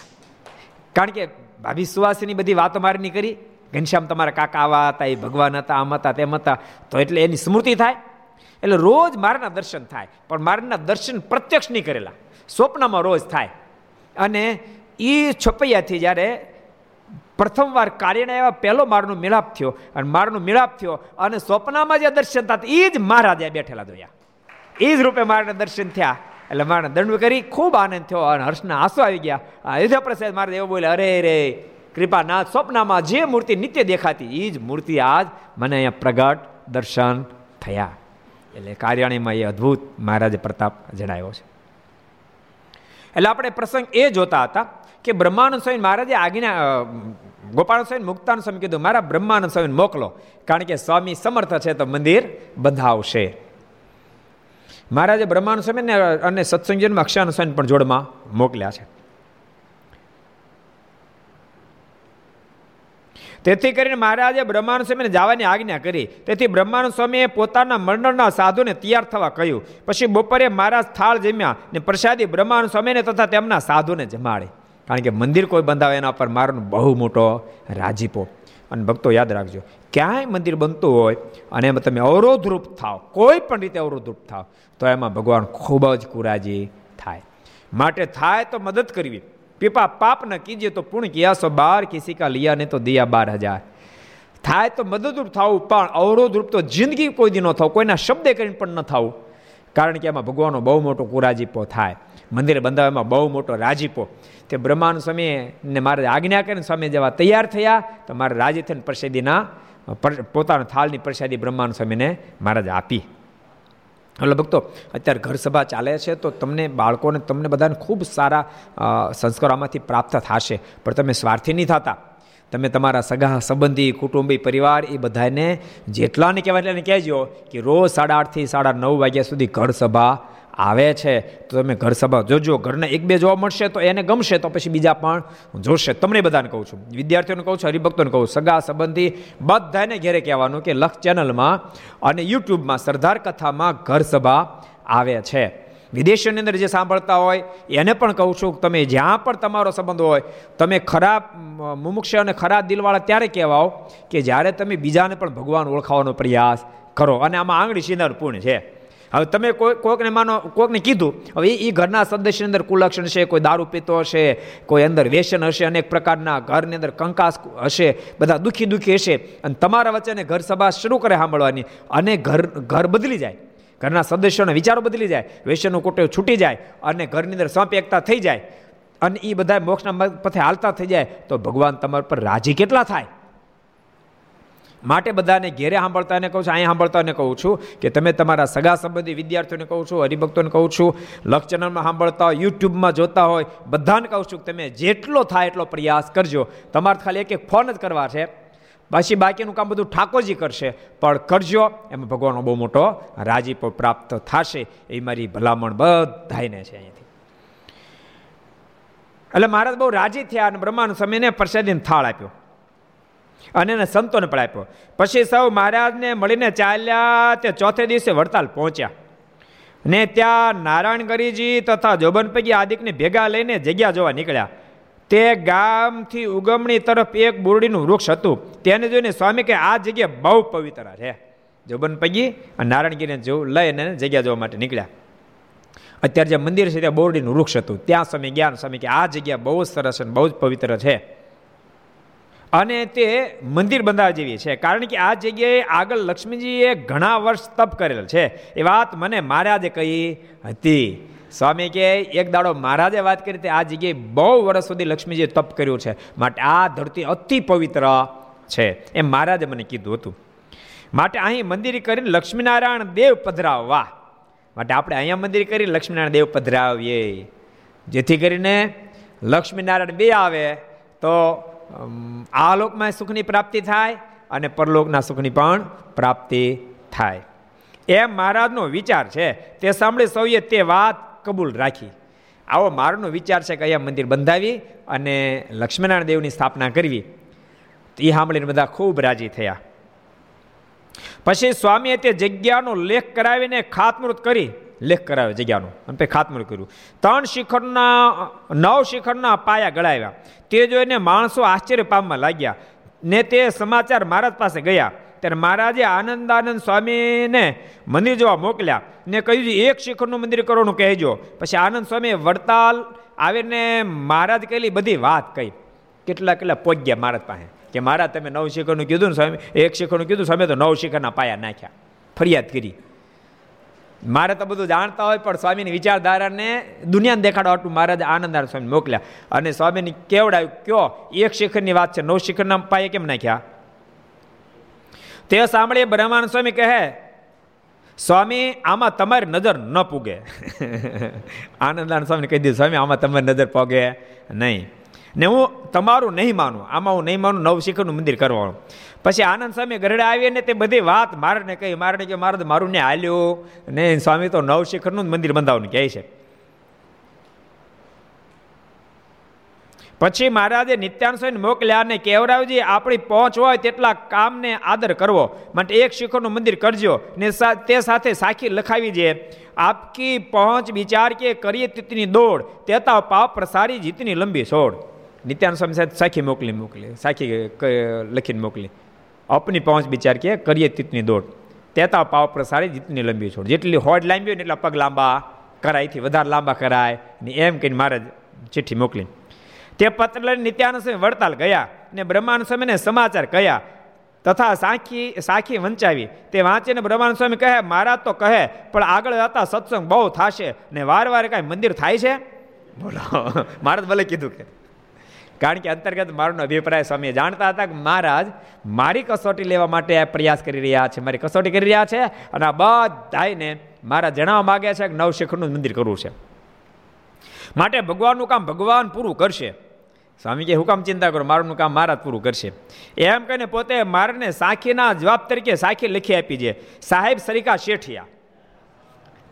કારણ કે ભાભી સુવાસીની બધી વાતો મારની કરી ઘનશ્યામ તમારા કાકા આવા હતા, એ ભગવાન હતા, આમ હતા, તેમ હતા. તો એટલે એની સ્મૃતિ થાય. એટલે રોજ મારના દર્શન થાય. પણ મારના દર્શન પ્રત્યક્ષ નહીં કરેલા. સ્વપ્નમાં રોજ થાય. અને એ છપૈયાથી જ્યારે પ્રથમવાર કાર્યને એવા પહેલો મારનો મિલાપ થયો, અને મારનો મિલાપ થયો, અને સ્વપ્નમાં જે દર્શન થતા એ જ મહારાજે બેઠેલા જોયા. એ જ રૂપે મારના દર્શન થયા. એટલે મારે દંડ કરી ખૂબ આનંદ થયો અને હર્ષના આંસુ આવી ગયા. અયોધ્યા પ્રસાદ મારે એવું બોલે, અરે રે કૃપાનાથ, સ્વપ્નમાં જે મૂર્તિ નિત્ય દેખાતી એ જ મૂર્તિ આજ મને અહીંયા પ્રગટ દર્શન થયા. એટલે કાર્યાણીમાં એ અદ્ભુત મહારાજે પ્રતાપ જણાવ્યો છે. એટલે આપણે પ્રસંગ એ જોતા હતા કે બ્રહ્માનંદ સ્વામી મહારાજે આજ્ઞા ગોપાલ સ્વામી મુક્તાનંદ સ્વામી કીધું, મારા બ્રહ્માનંદ સ્વામી મોકલો, કારણ કે સ્વામી સમર્થ છે તો મંદિર બંધાવશે. મહારાજે બ્રહ્માનંદ સ્વામીને અને સત્સંગજનમાં અક્ષાનંદ સ્વામી પણ જોડમાં મોકલ્યા છે. તેથી કરીને મહારાજે બ્રહ્માનંદ સ્વામીને જવાની આજ્ઞા કરી. તેથી બ્રહ્માનંદ સ્વામીએ પોતાના મંડળના સાધુને તૈયાર થવા કહ્યું. પછી બપોરે મહારાજ થાળ જમ્યા ને પ્રસાદી બ્રહ્માનંદ સ્વામીને તથા તેમના સાધુને જમાડે. કારણ કે મંદિર કોઈ બંધાવે એના પર મારોનો બહુ મોટો રાજીપો. અને ભક્તો યાદ રાખજો, ક્યાંય મંદિર બનતું હોય અને એમાં તમે અવરોધરૂપ થાવ, કોઈ પણ રીતે અવરોધરૂપ થાવ, તો એમાં ભગવાન ખૂબ જ કુરાજી થાય. માટે થાય તો મદદ કરવી. પીપા પાપ ન કીજે તો પૂર્ણ કિયા સો બાર કિસી કા લિયા ને તો દિયા બાર હજાર. થાય તો મદદરૂપ થવું, પણ અવરોધરૂપ તો જિંદગી કોઈ દી ન થવું, કોઈના શબ્દે કરીને પણ ન થવું. કારણ કે એમાં ભગવાનનો બહુ મોટો કુરાજીપો થાય. મંદિર બંધાવવામાં બહુ મોટો રાજીપો. તે બ્રહ્માનું સ્વામીએ ને મારે આજ્ઞા કરીને સ્વામી જવા તૈયાર થયા તો મારે રાજી થઈને પ્રસાદીના પોતાના થાળની પ્રસાદી બ્રહ્માનું સ્વામીને મહારાજ આપી. એટલે ભક્તો, અત્યારે ઘર સભા ચાલે છે તો તમને બાળકોને, તમને બધાને ખૂબ સારા સંસ્કારોમાંથી પ્રાપ્ત થશે. પણ તમે સ્વાર્થી નહીં થતા. તમે તમારા સગા, સંબંધી, કુટુંબી, પરિવાર, એ બધાને જેટલાને કહેવાય એટલે કહેજો કે રોજ સાડા આઠથી સાડા નવ વાગ્યા સુધી ઘર સભા આવે છે. તો તમે ઘર સભા જોજો. ઘરને એક બે જોવા મળશે તો એને ગમશે, તો પછી બીજા પણ જોશે. તમને બધાને કહું છું. વિદ્યાર્થીઓને કહું છું, હરિભક્તોને કહું સગા, સંબંધી, બધાને ઘેરે કહેવાનું કે લક્ષ ચેનલમાં અને યુટ્યુબમાં સરદાર કથામાં ઘર સભા આવે છે. વિદેશોની અંદર જે સાંભળતા હોય, એને પણ કહું છું તમે જ્યાં પણ તમારો સંબંધ હોય, તમે ખરાબ મુમુક્ષ અને ખરાબ દિલવાળા ત્યારે કહેવાઓ કે જ્યારે તમે બીજાને પણ ભગવાન ઓળખાવાનો પ્રયાસ કરો. અને આમાં આંગળી સિંદર પૂર્ણ છે. હવે તમે કોઈ, કોઈકને માનો, કોઈકને કીધું, હવે એ ઘરના સદસ્યની અંદર કુલક્ષણ છે, કોઈ દારૂ પીતો હશે, કોઈ અંદર વ્યસન હશે, અનેક પ્રકારના ઘરની અંદર કંકાસ હશે, બધા દુઃખી દુઃખી હશે. અને તમારા વચ્ચે ઘર સભા શરૂ કરે સાંભળવાની અને ઘર ઘર બદલી જાય. ઘરના સદસ્યોના વિચારો બદલી જાય વેશ્યનું કોટો છૂટી જાય અને ઘરની અંદર સંપ એકતા થઈ જાય અને એ બધા મોક્ષના પથે હાલતા થઈ જાય, તો ભગવાન તમારા પર રાજી કેટલા થાય? માટે બધાને ઘેરે સાંભળતાને કહું છું, અહીંયા સાંભળતાને કહું છું કે તમે તમારા સગા સંબંધી વિદ્યાર્થીઓને કહું છું, હરિભક્તોને કહું છું લક્ષ ચેનલમાં સાંભળતા હોય, યુટ્યુબમાં જોતા હોય, બધાને કહું છું તમે જેટલો થાય એટલો પ્રયાસ કરજો. તમારે ખાલી એક એક ફોન જ કરવા છે. પછી બાકીનું કામ બધું ઠાકોરજી કરશે. પણ કરજો, એમાં ભગવાનનો બહુ મોટો રાજીપો પ્રાપ્ત થશે. એ મારી ભલામણ બધાને છે અહીંયાથી એટલે મહારાજ બહુ રાજી થયા અને બ્રહ્માનું સમયને પ્રસાદીને થાળ આપ્યો. અને એને સંતોને પણ આપ્યો. પછી સૌ મહારાજને મળીને ચાલ્યા તે ચોથે દિવસે વડતાલ પહોંચ્યા. ને ત્યાં નારાયણ ગરીજી તથા પૈકી આદિકને ભેગા લઈને જગ્યા જોવા નીકળ્યા. તે ગામથી ઉગમણી તરફ એક બોરડીનું વૃક્ષ હતું. તેને જોઈને સ્વામી કે આ જગ્યા બહુ પવિત્ર છે. જોબન પગી અને નારાયણગીરીને જોવું લઈને જગ્યા જોવા માટે નીકળ્યા. અત્યારે જે મંદિર છે ત્યાં બોરડીનું વૃક્ષ હતું. ત્યાં સ્વામી જ્ઞાન સ્વામી કે આ જગ્યા બહુ જ સરસ અને બહુ જ પવિત્ર છે. અને તે મંદિર બંધાવા જેવી છે. કારણ કે આ જગ્યાએ આગળ લક્ષ્મીજીએ ઘણા વર્ષ તપ કરેલ છે. એ વાત મને મહારાજે કહી હતી. સ્વામી કે એક દાડો મહારાજે વાત કરી આ જગ્યાએ બહુ વર્ષ સુધી લક્ષ્મીજીએ તપ કર્યું છે. માટે આ ધરતી અતિ પવિત્ર છે, એમ મહારાજે મને કીધું હતું. માટે અહીં મંદિર કરીને લક્ષ્મીનારાયણ દેવ પધરાવવા. માટે આપણે અહીંયા મંદિર કરી લક્ષ્મીનારાયણ દેવ પધરાવીએ. જેથી કરીને લક્ષ્મીનારાયણ બે આવે, તો આ લોકમાં સુખની પ્રાપ્તિ થાય અને પરલોકના સુખની પણ પ્રાપ્તિ થાય. એમ મહારાજનો વિચાર છે. તે સાંભળી સૌએ તે વાત કબૂલ રાખી. આવો મારનો વિચાર છે કે અહીંયા મંદિર બંધાવી અને લક્ષ્મીનારાયણ દેવની સ્થાપના કરવી. એ સાંભળીને બધા ખૂબ રાજી થયા. પછી સ્વામીએ તે જગ્યાનો લેખ કરાવીને ખાતમૃત કરી. લેખ કરાવ્યો જગ્યાનો. અને પછી ખાતમૃત કર્યું. ત્રણ શિખરના, નવ શિખરના પાયા ગળાવ્યા. તે જોઈને માણસો આશ્ચર્ય પામવા લાગ્યા. ને તે સમાચાર મહારાજ પાસે ગયા. ત્યારે મહારાજે આનંદાનંદ સ્વામીને મંદિર જોવા મોકલ્યા ને કહ્યું એક શિખરનું મંદિર કરવાનું કહેજો. પછી આનંદ સ્વામી વડતાલ આવીને મહારાજ કહેલી, બધી વાત કહી. કેટલા કેટલા પોગ્યા મહારાજ પાસે કે, મહારાજ, તમે નવ શિખરનું કીધું ને સ્વામી, એક શિખરનું કીધું સ્વામી તો નવ શિખરના પાયા નાખ્યા. ફરિયાદ કરી. મારે તો બધું જાણતા હોય, પણ સ્વામીની વિચારધારાને દુનિયાને દેખાડવા હતું મહારાજ આનંદાર સ્વામી મોકલ્યા. અને સ્વામીની કેવડાવ્યું કયો? એક શિખરની વાત છે, નવ શિખરના પાયે કેમ નાખ્યા? તે સાંભળીએ બ્રહ્માનંદ સ્વામી કહે, સ્વામી, આમાં તમારી નજર ન પૂગે. આનંદાન સ્વામી કહી દીધું, સ્વામી, આમાં તમારી નજર પોગે નહીં. ને હું તમારું નહીં માનું, આમાં હું નહીં માનું નવશિખરનું મંદિર કરવાનું. પછી આનંદ સ્વામી ગરડા આવીએ ને તે બધી વાત મારને કહી, મારને કે મારે મારું ને હાલ્યું ને સ્વામી તો નવશિખરનું જ મંદિર બંધાવવાનું કહે છે. પછી મહારાજે નિત્યાન સ્વામી મોકલ્યા અને કેવરાવજી, આપણી પહોંચ હોય તેટલા કામને આદર કરવો. માટે એક શિખરનું મંદિર કરજો ને તે સાથે સાખી લખાવી છે, આપકી પહોંચ વિચાર કે કરીએ તિતની દોડ. તેતા પાપ પ્રસારી જીતની લંબી છોડ નિત્યાન સ્વામી સાહેબ સાખી મોકલી મોકલી, સાખી લખીને મોકલી. અપની પહોંચ વિચાર કે કરીએ તીતની દોડ. તેતા પાવ પ્રસારી જીતની લંબી છોડ જેટલી હોડ લાંબી હોય ને એટલા પગ લાંબા કરાયથી વધારે લાંબા કરાય. ને એમ કહીને મારે ચિઠ્ઠી મોકલી તે પત્ર લઈને નિત્યાનંદ સ્વામી વડતાલ ગયા ને બ્રહ્માનંદ સ્વામીને સમાચાર કયા તથા સાખી સાખી વંચાવી. તે વાંચીને બ્રહ્માનંદ સ્વામી કહે, મારા તો કહે, પણ આગળ જતા સત્સંગ બહુ થશે ને વાર વાર કાંઈ મંદિર થાય છે? બોલો મહારાજ ભલે કીધું કે. કારણ કે અંતર્ગત મારો અભિપ્રાય સ્વામી જાણતા હતા કે મહારાજ, મારી કસોટી લેવા માટે પ્રયાસ કરી રહ્યા છે, મારી કસોટી કરી રહ્યા છે અને આ બધાને મારા જણાવવા માગે છે કે નવશેખરનું મંદિર કરવું છે. માટે ભગવાનનું કામ ભગવાન પૂરું કરશે. સ્વામી કે હું કામ ચિંતા કરો, મારું કામ મારા જ પૂરું કરશે. એમ કહીને પોતે મારને સાખીના જવાબ તરીકે સાખી લખી આપી છે. સાહેબ સરિકા શેઠિયા.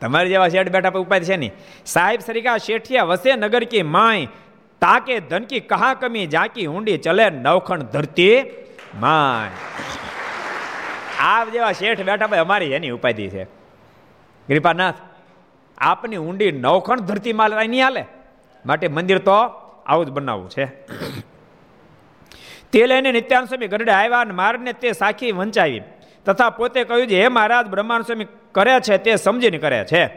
તમારી જેવા શેઠ બેઠા પર ઉપાય છે નહીં. સાહેબ સરિકા શેઠિયા વસે નગર કી માય તાકે ધનકી કહા કમી, જાકી ઊંડી ચલે નવખણ ધરતી માય આ જેવા શેઠ બેઠા ભાઈ અમારી એની ઉપાધિ છે. કૃપાનાથ આપની ઊંડી નવખણ ધરતી માલ નહીં હાલે? માટે મંદિર તો આવું જ બનાવવું છે. તે લઈને નિત્યાન સ્વામી ગરડે આવ્યા અને મારને તે સાખી વંચાવી. તથા પોતે કહ્યું છે, હે મહારાજ બ્રહ્માન સ્વામી કરે છે, તે સમજીને કરે છે.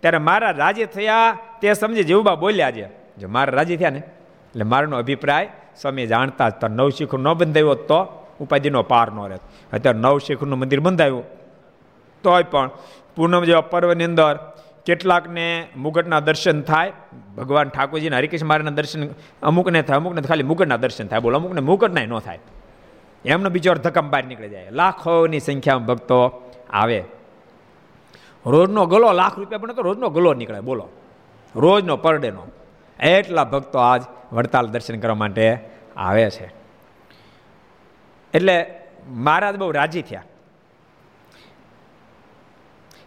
ત્યારે મારા રાજી થયા, તે સમજી જીવબા બોલ્યા છે. જો મારા રાજી થયા ને, એટલે મારનો અભિપ્રાય, સ્વામી જાણતા જ નવ શિખર ન બંધાવ્યો તો ઉપાધિનો પાર ન રહે અત્યારે નવ શીખનું મંદિર બંધાયું. તોય પણ પૂનમ જેવા પર્વની અંદર કેટલાકને મુગટના દર્શન થાય. ભગવાન ઠાકોરજીના હરિકૃષ્ણ મહારાજના દર્શન અમુકને થાય, અમુકને ખાલી મુગટના દર્શન થાય. બોલો, અમુકને મુગટના ન થાય. એમનો બીજો ધક્કમ બહાર નીકળી જાય. લાખોની સંખ્યામાં ભક્તો આવે. રોજનો ગલો લાખ રૂપિયા પણ તો રોજનો ગલો નીકળે. બોલો, રોજનો પર ડેનો. એટલા ભક્તો આજ વડતાલ દર્શન કરવા માટે આવે છે. એટલે મહારાજ બહુ રાજી થયા.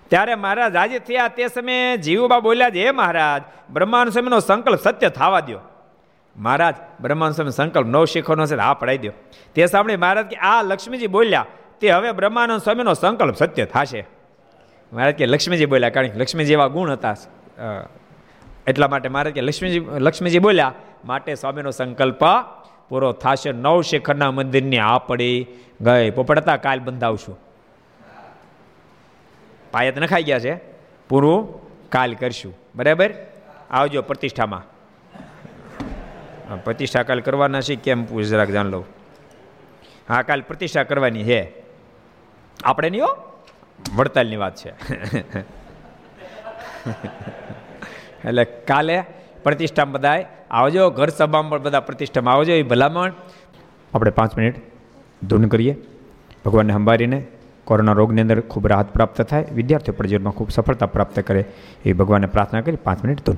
ત્યારે મહારાજ રાજી થયા તે સમયે જીવુબા બોલ્યા છે, હે મહારાજ બ્રહ્માંડ સ્વામીનો સંકલ્પ સત્ય થવા દો મહારાજ બ્રહ્માંડ સ્વામી સંકલ્પ નવ શીખવાનો છે આ પડાવી દો તે સાંભળી મહારાજ કે, આ લક્ષ્મીજી બોલ્યા, તે હવે બ્રહ્માનંદ સ્વામીનો સંકલ્પ સત્ય થશે. મહારાજ કે, લક્ષ્મીજી બોલ્યા, કારણ કે લક્ષ્મીજી એવા ગુણ હતા. એટલા માટે મહારાજ કે, લક્ષ્મીજી લક્ષ્મીજી બોલ્યા, માટે સ્વામીનો સંકલ્પ પૂરો થશે. નવ શેખરના મંદિરની આ પડી ગઈ. પોપડતા કાલ બંધાવશું. પાયત નખાઈ ગયા છે. પૂરું કાલ કરશું. બરાબર? આવજો પ્રતિષ્ઠામાં. પ્રતિષ્ઠા કાલ કરવાના છે, કેમ જરાક જાણ લઉં. હા, કાલ પ્રતિષ્ઠા કરવાની છે. આપણે નહીં હો? વડતાલની વાત છે. એટલે કાલે પ્રતિષ્ઠામાં બધાય આવજો, ઘર સભામાં પણ બધા પ્રતિષ્ઠામાં આવજો, એ ભલામણ. આપણે પાંચ મિનિટ ધૂન કરીએ. ભગવાનને સંભાળીને કોરોના રોગની અંદર ખૂબ રાહત પ્રાપ્ત થાય. વિદ્યાર્થીઓ જીવનમાં ખૂબ સફળતા પ્રાપ્ત કરે એ ભગવાનને પ્રાર્થના કરી. પાંચ મિનિટ ધૂન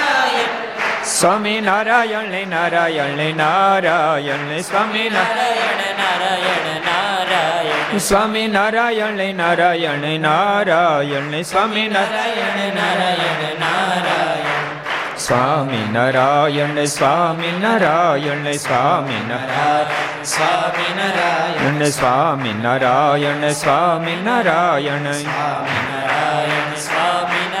સ્વામી નારાયણ નારાયણ નારાયણ સ્વામી નારાયણ નારાયણ નારાયણ. સ્વામી નારાયણ નારાયણ નારાયણ સ્વામી નારાયણ નારાયણ નારાયણ. સ્વામી નારાયણ સ્વામી નારાયણ સ્વામી નારાયણ સ્વામી નારાયણ. સ્વામી નારાયણ સ્વામી નારાયણ નારાયણ. સ્વામી નારાયણ સ્વામી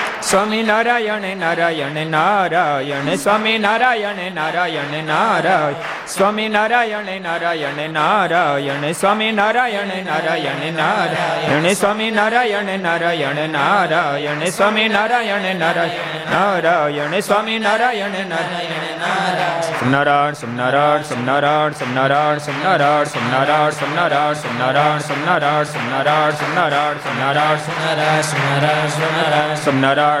સ્વામી નારાયણ નારાયણ નારાયણ સ્વામી નારાયણ નારાયણ નારાયણ સ્વામી નારાયણ નારાયણ નારાયણ સ્વામી નારાયણ નારાયણ નારાયણ સ્વામી નારાયણ નારાયણ નારાયણ સ્વામી નારાયણ નારાયણ નારાયણ સ્વામી નારાયણ નારાયણ નારાયણ સમનારાયણ સમનારાયણ સમનારાયણ સમનારાયણ સમનારાયણ સમનારાયણ સમનારાયણ સમનારાયણ સમનારાયણ સમનારાયણ સમનારાયણ સમનારાયણ નારાયણ સમનારાયણ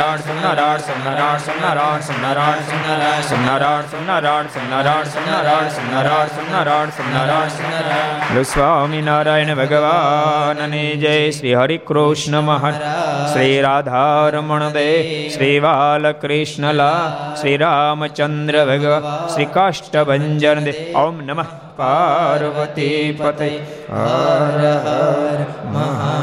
સમનારાયણ સમનારાયણ સમનારાયણ સમનારાયણ સમનારાયણ સમનારાયણ સમનારાયણ સમનારાયણ સમનારાયણ સમનારાયણ સમનારાયણ સ્વામી નારાયણ ભગવાનની જય શ્રી હરિ કૃષ્ણ મહારાજ શ્રી રાધારમણ દે શ્રી બાલકૃષ્ણલા શ્રી રામચંદ્ર ભગવાન શ્રી કાષ્ટભંજન દે ઓમ નમઃ પાર્વતી પતે હર હર મહા